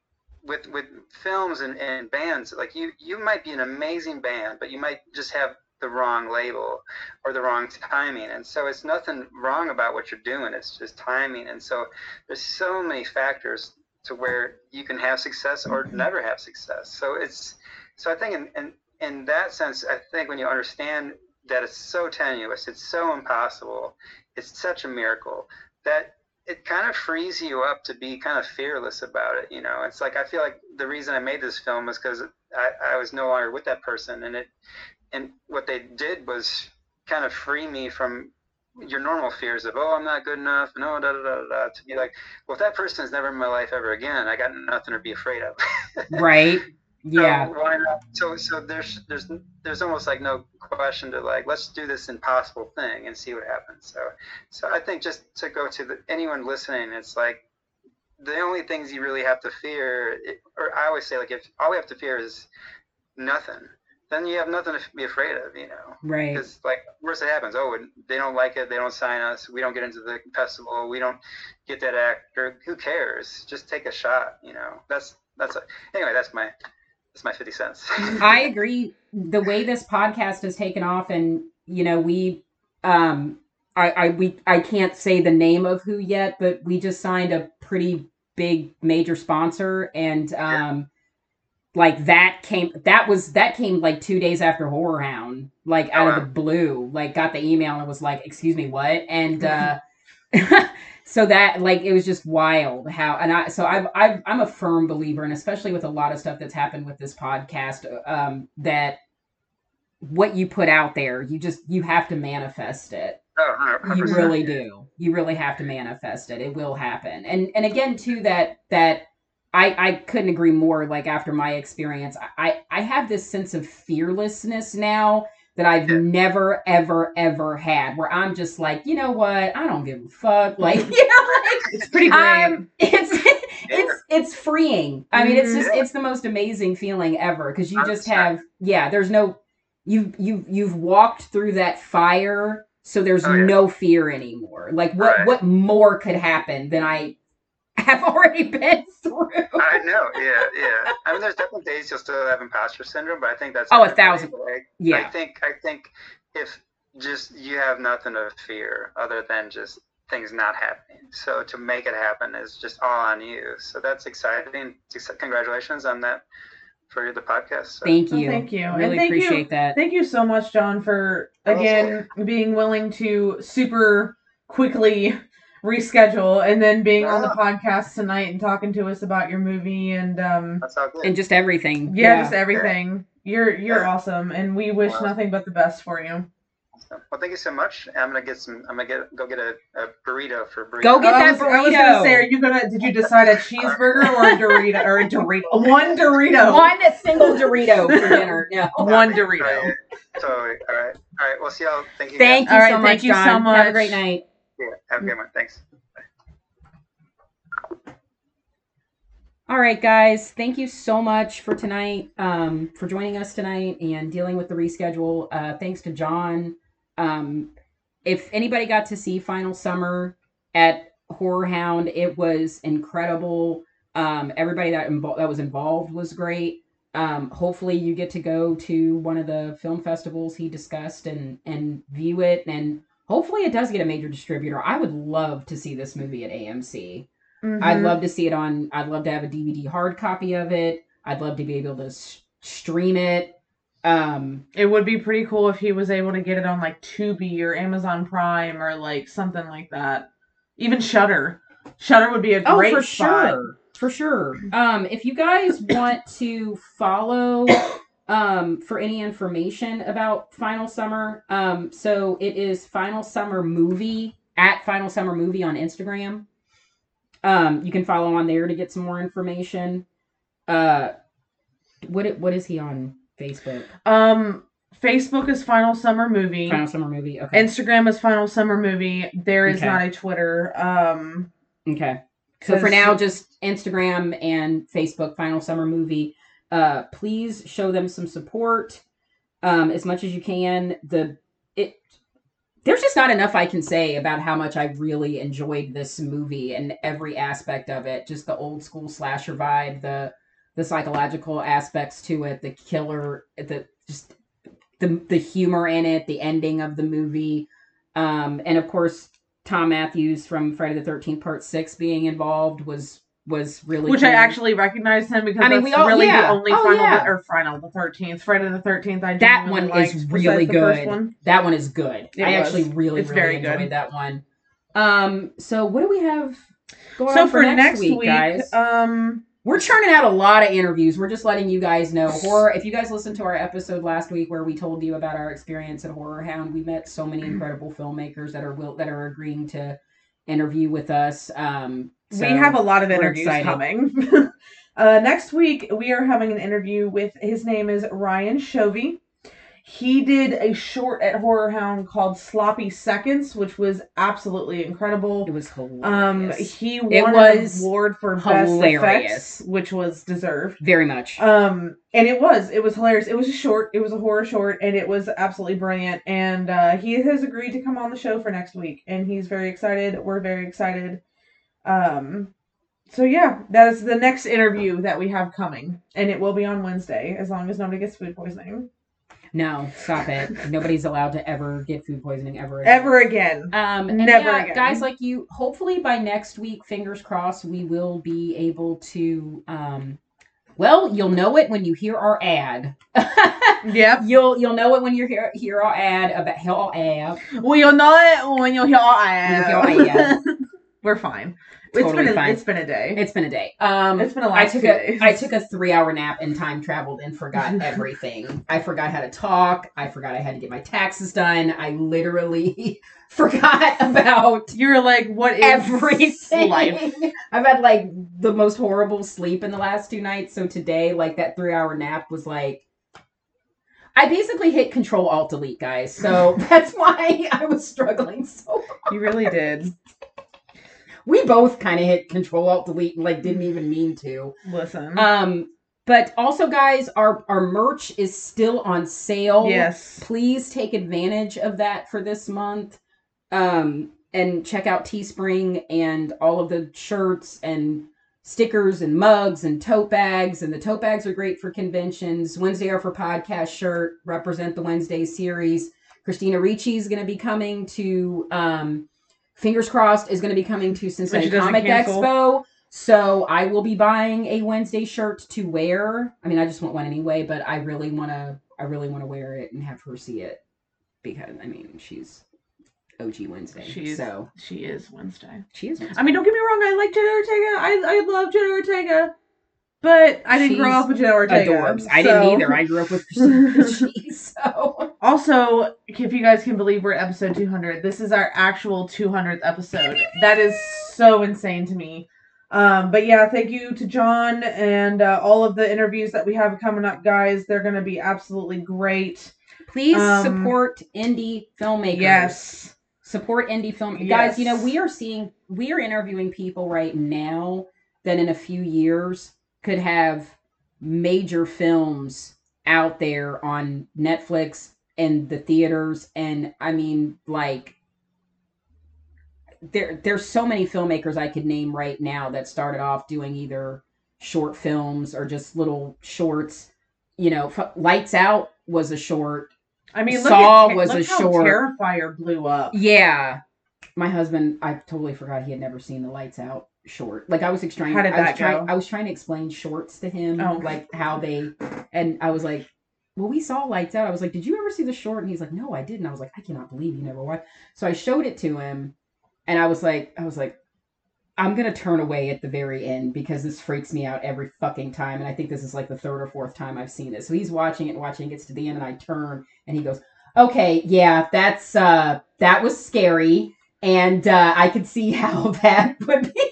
C: with with films and, and bands, like you you might be an amazing band, but you might just have the wrong label or the wrong timing. And so it's nothing wrong about what you're doing. It's just timing. And so there's so many factors to where you can have success or never have success. So it's so I think in, in in that sense, I think when you understand that it's so tenuous, it's so impossible, it's such a miracle that it kind of frees you up to be kind of fearless about it. You know, it's like I feel like the reason I made this film was because I, I was no longer with that person, and it and what they did was kind of free me from your normal fears of oh I'm not good enough and oh da da da da to be like well if that person is never in my life ever again I got nothing to be afraid of. *laughs*
B: right. Yeah.
C: So why not? So so there's there's there's almost like no question to like let's do this impossible thing and see what happens. So so I think just to go to the, anyone listening, it's like the only things you really have to fear, or I always say like if all we have to fear is nothing, then you have nothing to be afraid of, you know.
B: Right.
C: Because like worst that happens, oh they don't like it, they don't sign us, we don't get into the festival, we don't get that actor. Who cares? Just take a shot, you know. That's that's a, anyway. That's my that's my 50 cents. *laughs*
B: I agree. The way this podcast has taken off, and you know, we, um, I, I, we, I can't say the name of who yet, but we just signed a pretty big major sponsor, and um, like that came, that was that came like two days after Horrorhound, like out wow. of the blue, like got the email and was like, "Excuse me, what?" and. *laughs* uh *laughs* so that like it was just wild how and I so I've, I've I'm a firm believer and especially with a lot of stuff that's happened with this podcast um that what you put out there you just you have to manifest it
C: oh,
B: you really do you really have to manifest it it will happen and and again too that that I, I couldn't agree more like after my experience I, I have this sense of fearlessness now that I've never, ever, ever had where I'm just like, you know what? I don't give a fuck. Like, *laughs* *laughs* you know, like,
A: it's pretty great. Um,
B: it's, *laughs* it's, it's freeing. I mean, it's just, mm-hmm. it's the most amazing feeling ever. Cause you just have, yeah, there's no, you, you, you've walked through that fire. So there's oh, yeah. no fear anymore. Like what, right. what more could happen than I *laughs* have already been through.
C: I know, yeah, yeah. I mean, there's definitely days you'll still have imposter syndrome, but I think that's
B: oh, a thousand.
C: Like,
B: yeah,
C: I think I think if just you have nothing to fear other than just things not happening. So to make it happen is just all on you. So that's exciting. Congratulations on that for the podcast. So.
B: Thank you.
A: Oh, thank you.
B: Really
A: thank
B: appreciate
A: you,
B: that.
A: Thank you so much, John, for again being willing to super quickly reschedule and then being yeah. on the podcast tonight and talking to us about your movie and um
B: and just everything.
A: Yeah, yeah. just everything. You're you're yeah. awesome and we wish nothing but the best for you.
C: Well, thank you so much. I'm gonna get some. I'm gonna get go get a, a burrito for burrito.
B: Go get that burrito. I was
A: gonna say, are you gonna? Did you decide a cheeseburger or a *laughs* Dorito or a Dorito? One Dorito.
B: One single Dorito for dinner. No, *laughs*
A: one Dorito.
C: Right. Totally. All right. All right. We'll see y'all. Thank you.
B: Thank
C: guys.
B: you so much, thank you John. so much. Have a great night.
C: Yeah. Have a good one. Thanks.
B: All right, guys. Thank you so much for tonight, um, for joining us tonight and dealing with the reschedule. Uh, thanks to John. Um, if anybody got to see Final Summer at Horrorhound, it was incredible. Um, everybody that invo- that was involved was great. Um, hopefully, you get to go to one of the film festivals he discussed and and view it, and hopefully, it does get a major distributor. I would love to see this movie at AMC. Mm-hmm. I'd love to see it on. I'd love to have a DVD hard copy of it. I'd love to be able to s- stream it. Um,
A: it would be pretty cool if he was able to get it on like Tubi or Amazon Prime or like something like that. Even Shudder. Shudder would be a great
B: oh, for
A: spot.
B: sure, for sure. Um, if you guys want to follow *coughs* um for any information about Final Summer, um, so it is Final Summer Movie at Final Summer Movie on Instagram. Um, you can follow on there to get some more information. Uh, what what is he on Facebook?
A: Um, Facebook is Final Summer Movie.
B: Final Summer Movie. Okay.
A: Instagram is Final Summer Movie. There is okay. not a Twitter. Um.
B: Okay. So for now, just Instagram and Facebook, Final Summer Movie. Uh, please show them some support um, as much as you can. The it there's just not enough I can say about how much I really enjoyed this movie and every aspect of it. Just the old school slasher vibe, the the psychological aspects to it, the killer, the just the the humor in it, the ending of the movie, um, and of course Thom Mathews from Friday the Thirteenth Part Six being involved was was really
A: Which I actually recognized him because
B: I mean, we all-
A: really
B: yeah.
A: the only
B: Oh,
A: final
B: yeah.
A: or final the thirteenth Friday the thirteenth. I
B: That one is really
A: besides the first
B: good.
A: one.
B: that one is good.
A: It
B: I
A: was.
B: actually really
A: It's
B: really enjoyed
A: good.
B: that one. Um, so what do we have going
A: So
B: on
A: for next week,
B: guys?
A: um,
B: We're churning out a lot of interviews. We're just letting you guys know. Horror. If you guys listened to our episode last week where we told you about our experience at Horrorhound, we met so many incredible filmmakers that are will that are agreeing to interview with us. Um,
A: we have a lot of interviews coming. *laughs* *laughs* uh, next week, we are having an interview with his name is Ryan Shovey. He did a short at Horrorhound called Sloppy Seconds, which was absolutely incredible.
B: It was hilarious.
A: Um, he won
B: It
A: an award for
B: hilarious.
A: best effects, which was deserved.
B: very much.
A: Um, and it was, it was hilarious. It was a short, it was a horror short, and it was absolutely brilliant. And uh, he has agreed to come on the show for next week, and he's very excited. We're very excited. Um, so yeah, that is the next interview that we have coming, and it will be on Wednesday, as long as nobody gets food poisoning
B: no, stop it. Nobody's allowed to ever get food poisoning ever. again.
A: ever again.
B: Um,
A: Never
B: yeah,
A: again.
B: guys like you. Hopefully by next week, fingers crossed, we will be able to. Um, well, you'll know it when you hear our ad. *laughs*
A: Yep.
B: you'll you'll know it when you hear hear our ad about hell ad.
A: Well, you'll know it when you hear our ad. *laughs*
B: When you hear our ad.
A: We're fine.
B: Totally
A: it's been a,
B: fine.
A: it's been a day.
B: It's been a day. Um,
A: It's been a
B: I
A: last
B: took a
A: days.
B: I took a three hour nap and time traveled and forgot *laughs* everything. I forgot how to talk. I forgot I had to get my taxes done. I literally *laughs* forgot about
A: You're like, what is
B: everything.
A: life? *laughs*
B: I've had like the most horrible sleep in the last two nights. So today, like that three hour nap was like I basically hit control alt delete, guys. So that's why I was struggling so
A: You really did.
B: We both kind of hit control alt delete and like didn't even mean to.
A: Listen.
B: Um but also guys, our our merch is still on sale.
A: yes.
B: Please take advantage of that for this month. Um, and check out Teespring and all of the shirts and stickers and mugs and tote bags. And the tote bags are great for conventions. Wednesday are for podcast shirt, represent the Wednesday series. Christina Ricci is going to be coming to, um, fingers crossed, is going to be coming to Cincinnati Comic
A: cancel.
B: Expo. So I will be buying a Wednesday shirt to wear. I mean, I just want one anyway, but I really want to. I really want to wear it and have her see it because I mean she's OG Wednesday.
A: She's-
B: so
A: She is Wednesday.
B: she is. Wednesday.
A: I mean, don't get me wrong. I like Jenna Ortega. I I love Jenna Ortega, but I didn't grow up with Jenna Ortega.
B: adorbs. I
A: so-
B: didn't either. I grew up with Christina *laughs* Ricci, so
A: Also, if you guys can believe we're at episode 200, this is our actual 200th episode. That is so insane to me. Um, but yeah, thank you to John and uh, all of the interviews that we have coming up, guys. They're going to be absolutely great.
B: please
A: Um,
B: support indie filmmakers.
A: Yes.
B: support indie film
A: Yes.
B: guys you know we are seeing we are interviewing people right now that in a few years could have major films out there on netflix and the theaters. And i mean like there there's so many filmmakers i could name right now that started off doing either short films or just little shorts. You know F- lights out was a short.
A: I mean,
B: Saw
A: at,
B: was a short-
A: Terrifier blew up.
B: Yeah. My husband, I totally forgot he had never seen the lights out short. Like I was trying
A: How did
B: I was
A: that
B: trying
A: go?
B: I was trying to explain shorts to him,
A: Oh.
B: like how they and I was like, Well, we saw lights out. I was like, Did you ever see the short? And he's like, No, I didn't. I was like, I cannot believe you never watched. So I showed it to him and I was like, I was like, I'm gonna turn away at the very end because this freaks me out every fucking time. And I think this is like the third or fourth time I've seen it. So he's watching it and watching, it gets to the end, and I turn and he goes, Okay, yeah, that's uh that was scary. And uh I could see *laughs* how that would be.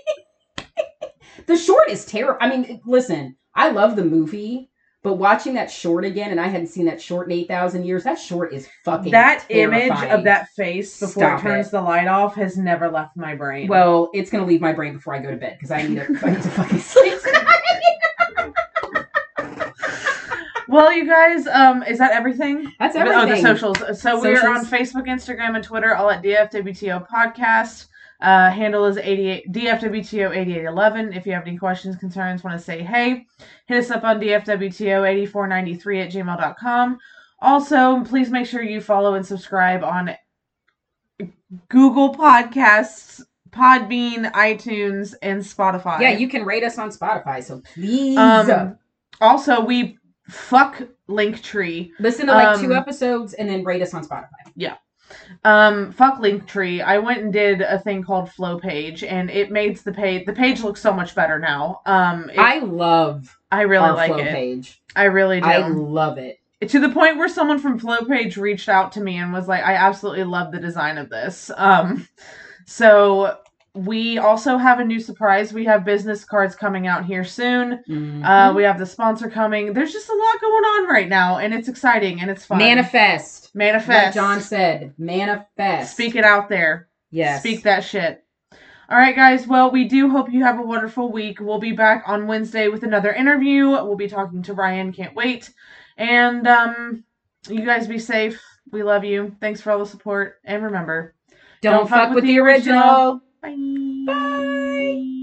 B: The short is terrible. I mean, listen, I love the movie, but watching that short again, and I hadn't seen that short in eight thousand years. That short is fucking
A: That image of that face before
B: Stop
A: it turns
B: it.
A: the light off has never left my brain.
B: Well, it's gonna leave my brain before I go to bed because I need to. I need to fucking sleep. *laughs*
A: Well, you guys, um, is that everything?
B: That's everything.
A: Oh, the socials. So we're on Facebook, Instagram, and Twitter, all at DFWTO Podcast. Uh, handle is 88 DFWTO 8811. If you have any questions, concerns, want to say hey, hit us up on DFWTO 8493 at gmail.com. Also, please make sure you follow and subscribe on Google Podcasts, Podbean, iTunes, and Spotify.
B: Yeah, you can rate us on Spotify, so please
A: Um, also, we fuck Linktree.
B: listen to like two
A: um,
B: episodes and then rate us on Spotify.
A: Um, fuck Linktree. I went and did a thing called Flow Page, and it made the page. The page looks so much better now. Um, it-
B: I love
A: I really like
B: flow
A: it.
B: page.
A: I really do.
B: I love it.
A: to the point where someone from Flow Page reached out to me and was like, "I absolutely love the design of this." Um, so we also have a new surprise. We have business cards coming out here soon.
B: Mhm.
A: Uh, we have the sponsor coming. There's just a lot going on right now, and it's exciting and it's fun.
B: Manifest.
A: Manifest.
B: John said. Manifest.
A: Speak it out there.
B: Yes.
A: Speak that shit. All right, guys. Well, we do hope you have a wonderful week. We'll be back on Wednesday with another interview. We'll be talking to Ryan. Can't wait. And um, you guys be safe. We love you. Thanks for all the support. And remember,
B: Don't, fuck, with, the original.
A: Bye.
B: Bye.